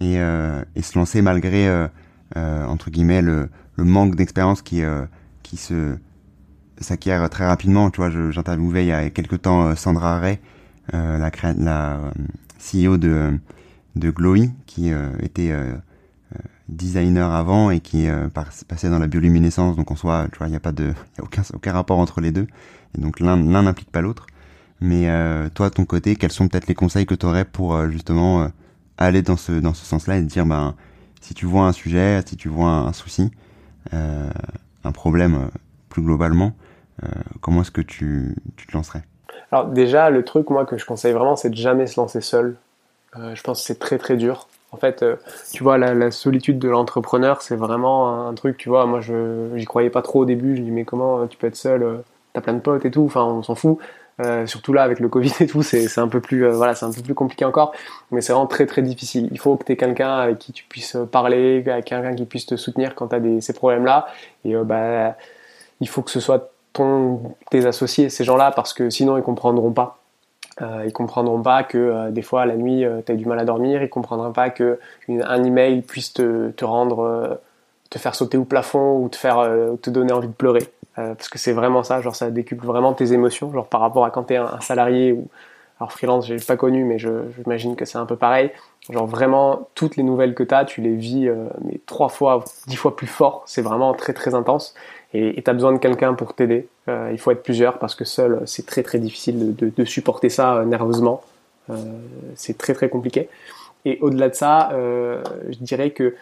A: et, euh, et se lancer malgré euh, entre guillemets le, le manque d'expérience qui qui se s'acquiert très rapidement. Tu vois, j'interviewais il y a quelques temps Sandra Ray, la, la CEO de de Glowy, qui était designer avant et qui euh, passait dans la bioluminescence. Donc en soi tu vois il n'y a pas de aucun aucun rapport entre les deux. Et donc l'un n'implique pas l'autre. Mais euh, toi, de ton côté, quels sont peut-être les conseils que tu aurais pour euh, justement euh, aller dans ce dans ce sens-là et dire ben si tu vois un sujet, si tu vois un, souci, un problème plus globalement, comment est-ce que tu, tu te lancerais?
B: Alors déjà, le truc moi que je conseille vraiment, c'est de jamais se lancer seul. je pense que c'est très très dur. En fait, tu vois, la, solitude de l'entrepreneur, c'est vraiment un truc, tu vois, moi je j'y croyais pas trop au début, je dis mais comment tu peux être seul, t'as plein de potes et tout, enfin on s'en fout. Euh, surtout là avec le Covid et tout, c'est un peu plus euh, voilà, un peu plus compliqué encore, mais c'est vraiment très très difficile. Il faut que tu aies quelqu'un avec qui tu puisses parler, quelqu'un qui puisse te soutenir quand tu as ces problèmes-là et euh, bah il faut que ce soit ton tes associés ces gens-là parce que sinon ils comprendront pas. Euh, ils comprendront pas que des fois la nuit tu as du mal à dormir, ils comprendront pas que un email puisse te, te rendre te faire sauter au plafond ou te faire te donner envie de pleurer. Euh, parce que c'est vraiment ça, genre ça décuple vraiment tes émotions, genre par rapport à quand t'es un, un salarié ou alors freelance, j'ai pas connu, mais j'imagine que c'est un peu pareil. Genre vraiment toutes les nouvelles que t'as, tu les vis euh, mais trois fois, dix fois plus fort. C'est vraiment très très intense. Et t'as besoin de quelqu'un pour t'aider. Euh, il faut être plusieurs parce que seul c'est très très difficile de, supporter ça euh, nerveusement. Euh, c'est très très compliqué. Et au-delà de ça, je dirais que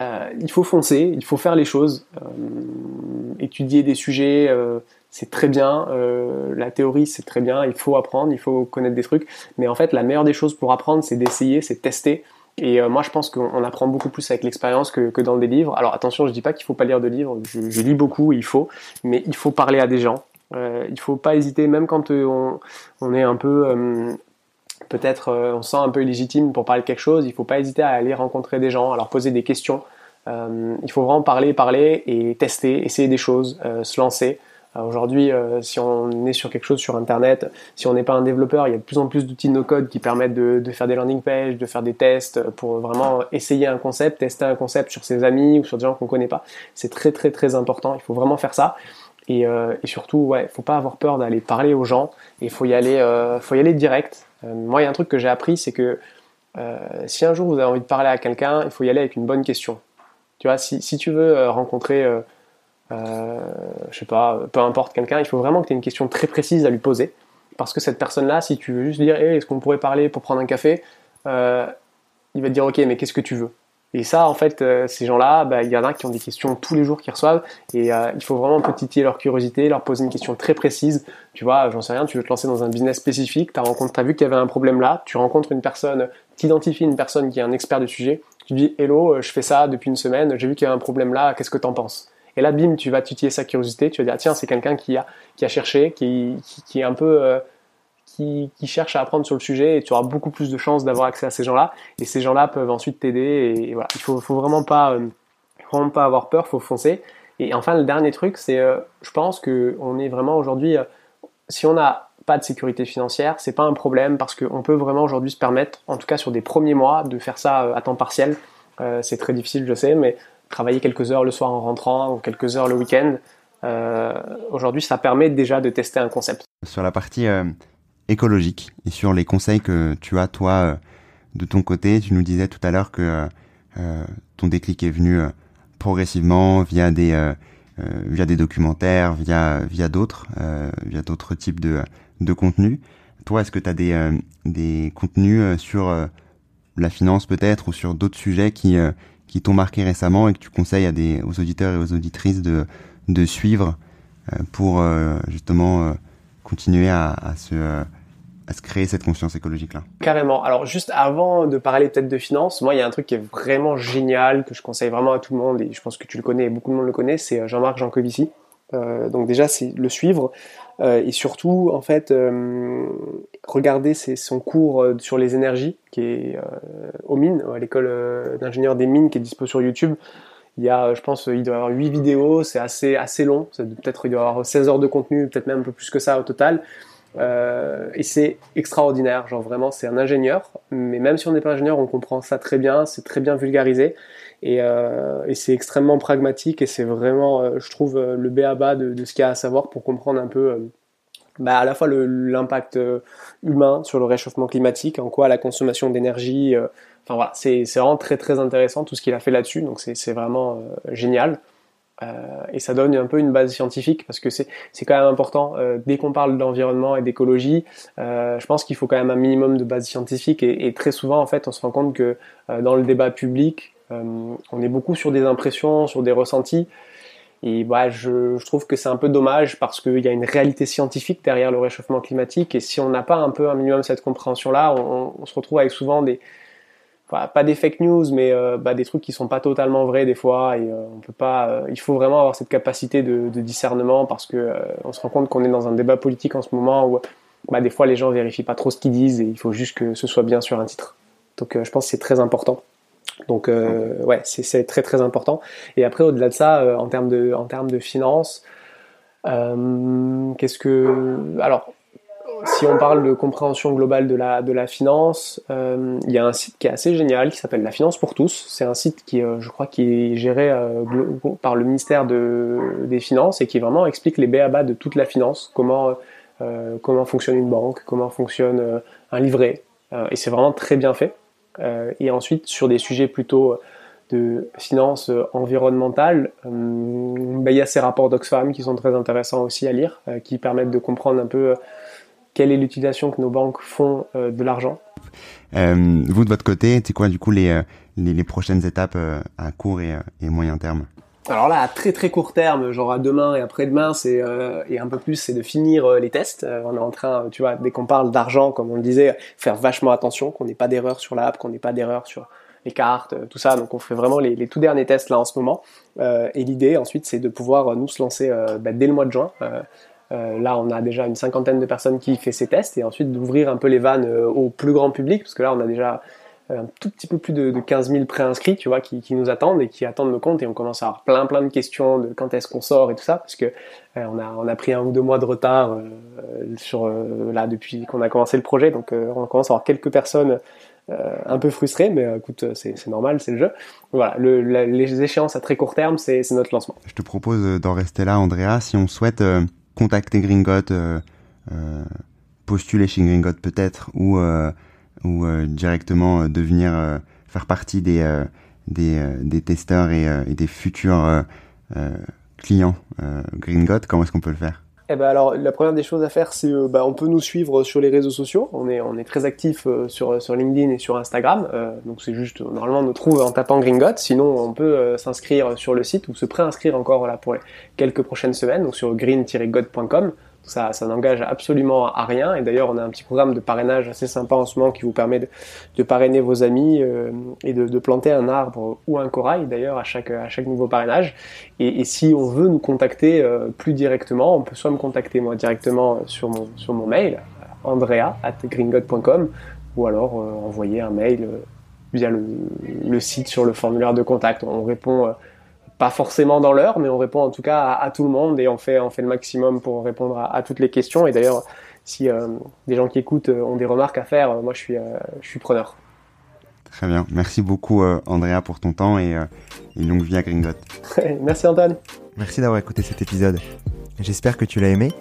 B: il faut foncer, il faut faire les choses, étudier des sujets, c'est très bien, la théorie c'est très bien, il faut apprendre, il faut connaître des trucs, mais en fait la meilleure des choses pour apprendre c'est d'essayer, c'est de tester. Et moi je pense qu'on apprend beaucoup plus avec l'expérience que, dans des livres. Alors attention, je dis pas qu'il faut pas lire de livres, je, lis beaucoup, il faut, mais il faut parler à des gens. il faut pas hésiter, même quand on, on est un peu peut-être euh, on se sent un peu illégitime pour parler de quelque chose, il faut pas hésiter à aller rencontrer des gens, à leur poser des questions. Euh, il faut vraiment parler, parler et tester, essayer des choses, euh, se lancer. Aujourd'hui, si on est sur quelque chose sur Internet, si on n'est pas un développeur, il y a de plus en plus d'outils no-code qui permettent de, faire des landing pages, de faire des tests pour vraiment essayer un concept, tester un concept sur ses amis ou sur des gens qu'on ne connaît pas. C'est très très très important. Il faut vraiment faire ça. Et, et surtout, ouais, faut pas avoir peur d'aller parler aux gens. Et faut y aller, faut y aller direct. Euh, moi, il y a un truc que j'ai appris, c'est que euh, si un jour vous avez envie de parler à quelqu'un, il faut y aller avec une bonne question. Tu vois, si, tu veux euh, rencontrer, euh, je sais pas, peu importe quelqu'un, il faut vraiment que tu aies une question très précise à lui poser. Parce que cette personne-là, si tu veux juste dire, hey, est-ce qu'on pourrait parler pour prendre un café, il va te dire, ok, mais qu'est-ce que tu veux? Et ça, en fait, euh, ces gens-là, bah, il y en a qui ont des questions tous les jours qu'ils reçoivent, et euh, il faut vraiment titiller leur curiosité, leur poser une question très précise. Tu vois, j'en sais rien, tu veux te lancer dans un business spécifique, tu as, vu qu'il y avait un problème là, tu rencontres une personne, tu identifies une personne qui est un expert du sujet, tu dis Hello, euh, je fais ça depuis une semaine, j'ai vu qu'il y a un problème là, qu'est-ce que tu en penses? Et là, bim, tu vas titiller sa curiosité, tu vas dire ah, tiens, c'est quelqu'un qui a, cherché, qui, qui, est un peu qui, qui, cherchent à apprendre sur le sujet et tu auras beaucoup plus de chances d'avoir accès à ces gens-là. Et ces gens-là peuvent ensuite t'aider. Et, il faut, faut vraiment pas, euh, vraiment pas avoir peur, faut foncer. Et enfin, le dernier truc, c'est, euh, je pense que on est vraiment aujourd'hui, euh, si on n'a pas de sécurité financière, c'est pas un problème parce qu'on peut vraiment aujourd'hui se permettre, en tout cas sur des premiers mois, de faire ça à temps partiel. c'est très difficile, je sais, mais travailler quelques heures le soir en rentrant ou quelques heures le week-end, aujourd'hui, ça permet déjà de tester un concept.
A: Sur la partie écologique et sur les conseils que tu as toi euh, de ton côté. Tu nous disais tout à l'heure que euh, euh, ton déclic est venu progressivement via des via des documentaires, via via d'autres via types de de contenus. Toi, est-ce que tu as des des contenus sur la finance peut-être ou sur d'autres sujets qui qui t'ont marqué récemment et que tu conseilles à des aux auditeurs et aux auditrices de de suivre pour justement continuer à, à se à se créer cette conscience écologique-là?
B: Carrément. Alors juste avant de parler peut-être de finance, moi il y a un truc qui est vraiment génial, que je conseille vraiment à tout le monde, et je pense que tu le connais, et beaucoup de monde le connaît, c'est euh, Jean-Marc Jancovici. Euh, donc déjà c'est le suivre, euh, et surtout en fait euh, regarder son cours euh, sur les énergies, qui est aux mines, à l'école d'ingénieur des mines, qui est dispo sur YouTube. Il y a, je pense, il doit y avoir 8 vidéos, c'est assez, assez long, peut-être il doit y avoir 16 heures de contenu, peut-être même un peu plus que ça au total. Euh, et c'est extraordinaire, genre vraiment c'est un ingénieur, mais même si on n'est pas ingénieur, on comprend ça très bien, c'est très bien vulgarisé et, euh, et c'est extrêmement pragmatique et c'est vraiment, euh, je trouve, euh, le béaba de, de ce qu'il y a à savoir pour comprendre un peu bah, à la fois l'impact humain sur le réchauffement climatique, en quoi la consommation d'énergie, enfin voilà, c'est vraiment très très intéressant tout ce qu'il a fait là-dessus, donc c'est vraiment génial. Et ça donne un peu une base scientifique parce que c'est quand même important. Dès qu'on parle d'environnement et d'écologie, je pense qu'il faut quand même un minimum de base scientifique et, très souvent en fait on se rend compte que dans le débat public, on est beaucoup sur des impressions, sur des ressentis. Et bah, je, trouve que c'est un peu dommage parce qu'il y a une réalité scientifique derrière le réchauffement climatique et si on n'a pas un peu un minimum cette compréhension-là, on, se retrouve avec souvent des, pas des fake news, mais euh, bah, des trucs qui sont pas totalement vrais des fois. Et euh, on peut pas. Euh, il faut vraiment avoir cette capacité de, de discernement parce que on se rend compte qu'on est dans un débat politique en ce moment où bah, des fois les gens vérifient pas trop ce qu'ils disent et il faut juste que ce soit bien sur un titre. Donc je pense que c'est très important. Donc ouais, c'est très très important. Et après au-delà de ça, en termes de en termes de finances, qu'est-ce que alors si on parle de compréhension globale de la, de la finance, euh, il y a un site qui est assez génial qui s'appelle La Finance pour tous. C'est un site qui, euh, je crois, qui est géré euh, par le ministère de, des Finances et qui vraiment explique les béabas de toute la finance, comment, euh, comment fonctionne une banque, comment fonctionne euh, un livret. et c'est vraiment très bien fait. Et ensuite, sur des sujets plutôt de finance environnementale, bah, il y a ces rapports d'Oxfam qui sont très intéressants aussi à lire, qui permettent de comprendre un peu quelle est l'utilisation que nos banques font euh, de l'argent.
A: Euh, vous de votre côté, c'est quoi du coup les, euh, les, les prochaines étapes euh, à court et, et, moyen terme?
B: Alors là, à très très court terme, genre à demain et après-demain, c'est euh, et un peu plus, c'est de finir les tests. on est en train, tu vois, dès qu'on parle d'argent, comme on le disait, faire vachement attention, qu'on n'ait pas d'erreur sur l'app, qu'on n'ait pas d'erreur sur les cartes, tout ça. Donc on fait vraiment les, les tout derniers tests là en ce moment. et l'idée ensuite, c'est de pouvoir nous lancer bah, dès le mois de juin. Euh, là, on a déjà une cinquantaine de personnes qui fait ces tests et ensuite d'ouvrir un peu les vannes euh, au plus grand public parce que là, on a déjà euh, un tout petit peu plus de, de 15 000 préinscrits, tu vois, qui, qui, nous attendent et qui attendent le compte. Et on commence à avoir plein plein de questions de quand est-ce qu'on sort et tout ça parce que on a on a pris un ou deux mois de retard sur là depuis qu'on a commencé le projet. Donc on commence à avoir quelques personnes un peu frustrées mais écoute c'est normal c'est le jeu. Voilà le, les échéances à très court terme c'est notre lancement.
A: Je te propose d'en rester là Andrea. Si on souhaite contacter Gringot, euh, euh, postuler chez Gringot peut-être, ou, euh, ou directement devenir faire partie des, des, des testeurs et, des futurs clients Gringot, comment est-ce qu'on peut le faire?
B: Eh ben alors la première des choses à faire c'est euh, bah, on peut nous suivre sur les réseaux sociaux. On est on est très actif euh, sur sur LinkedIn et sur Instagram. Euh, donc c'est juste normalement on nous trouve en tapant Gringot sinon on peut s'inscrire sur le site ou se préinscrire encore là pour les quelques prochaines semaines. Donc sur green-god.com ça, ça n'engage absolument à rien. Et d'ailleurs, on a un petit programme de parrainage assez sympa en ce moment qui vous permet de, de parrainer vos amis euh, et de, de, planter un arbre ou un corail d'ailleurs à chaque, à chaque nouveau parrainage. Et, et si on veut nous contacter euh, plus directement, on peut soit me contacter moi directement sur mon, sur mon mail, andrea at gringod.com, ou alors euh, envoyer un mail euh, via le, le, site sur le formulaire de contact. On répond pas forcément dans l'heure, mais on répond en tout cas à, à, tout le monde et on fait, on fait le maximum pour répondre à, à toutes les questions. Et d'ailleurs, si euh, des gens qui écoutent euh, ont des remarques à faire, euh, moi je suis, euh, je suis preneur.
A: Très bien. Merci beaucoup, euh, Andrea, pour ton temps et, et longue vie à Gringot.
B: Merci, Antoine.
A: Merci d'avoir écouté cet épisode. J'espère que tu l'as aimé.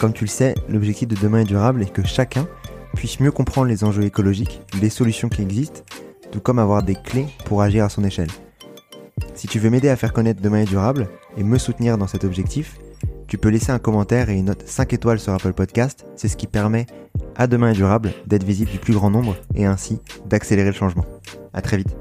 A: Comme tu le sais, l'objectif de demain est durable et que chacun puisse mieux comprendre les enjeux écologiques, les solutions qui existent, tout comme avoir des clés pour agir à son échelle. Si tu veux m'aider à faire connaître Demain est durable et me soutenir dans cet objectif, tu peux laisser un commentaire et une note 5 étoiles sur Apple Podcast. C'est ce qui permet à Demain est durable d'être visible du plus grand nombre et ainsi d'accélérer le changement. À très vite.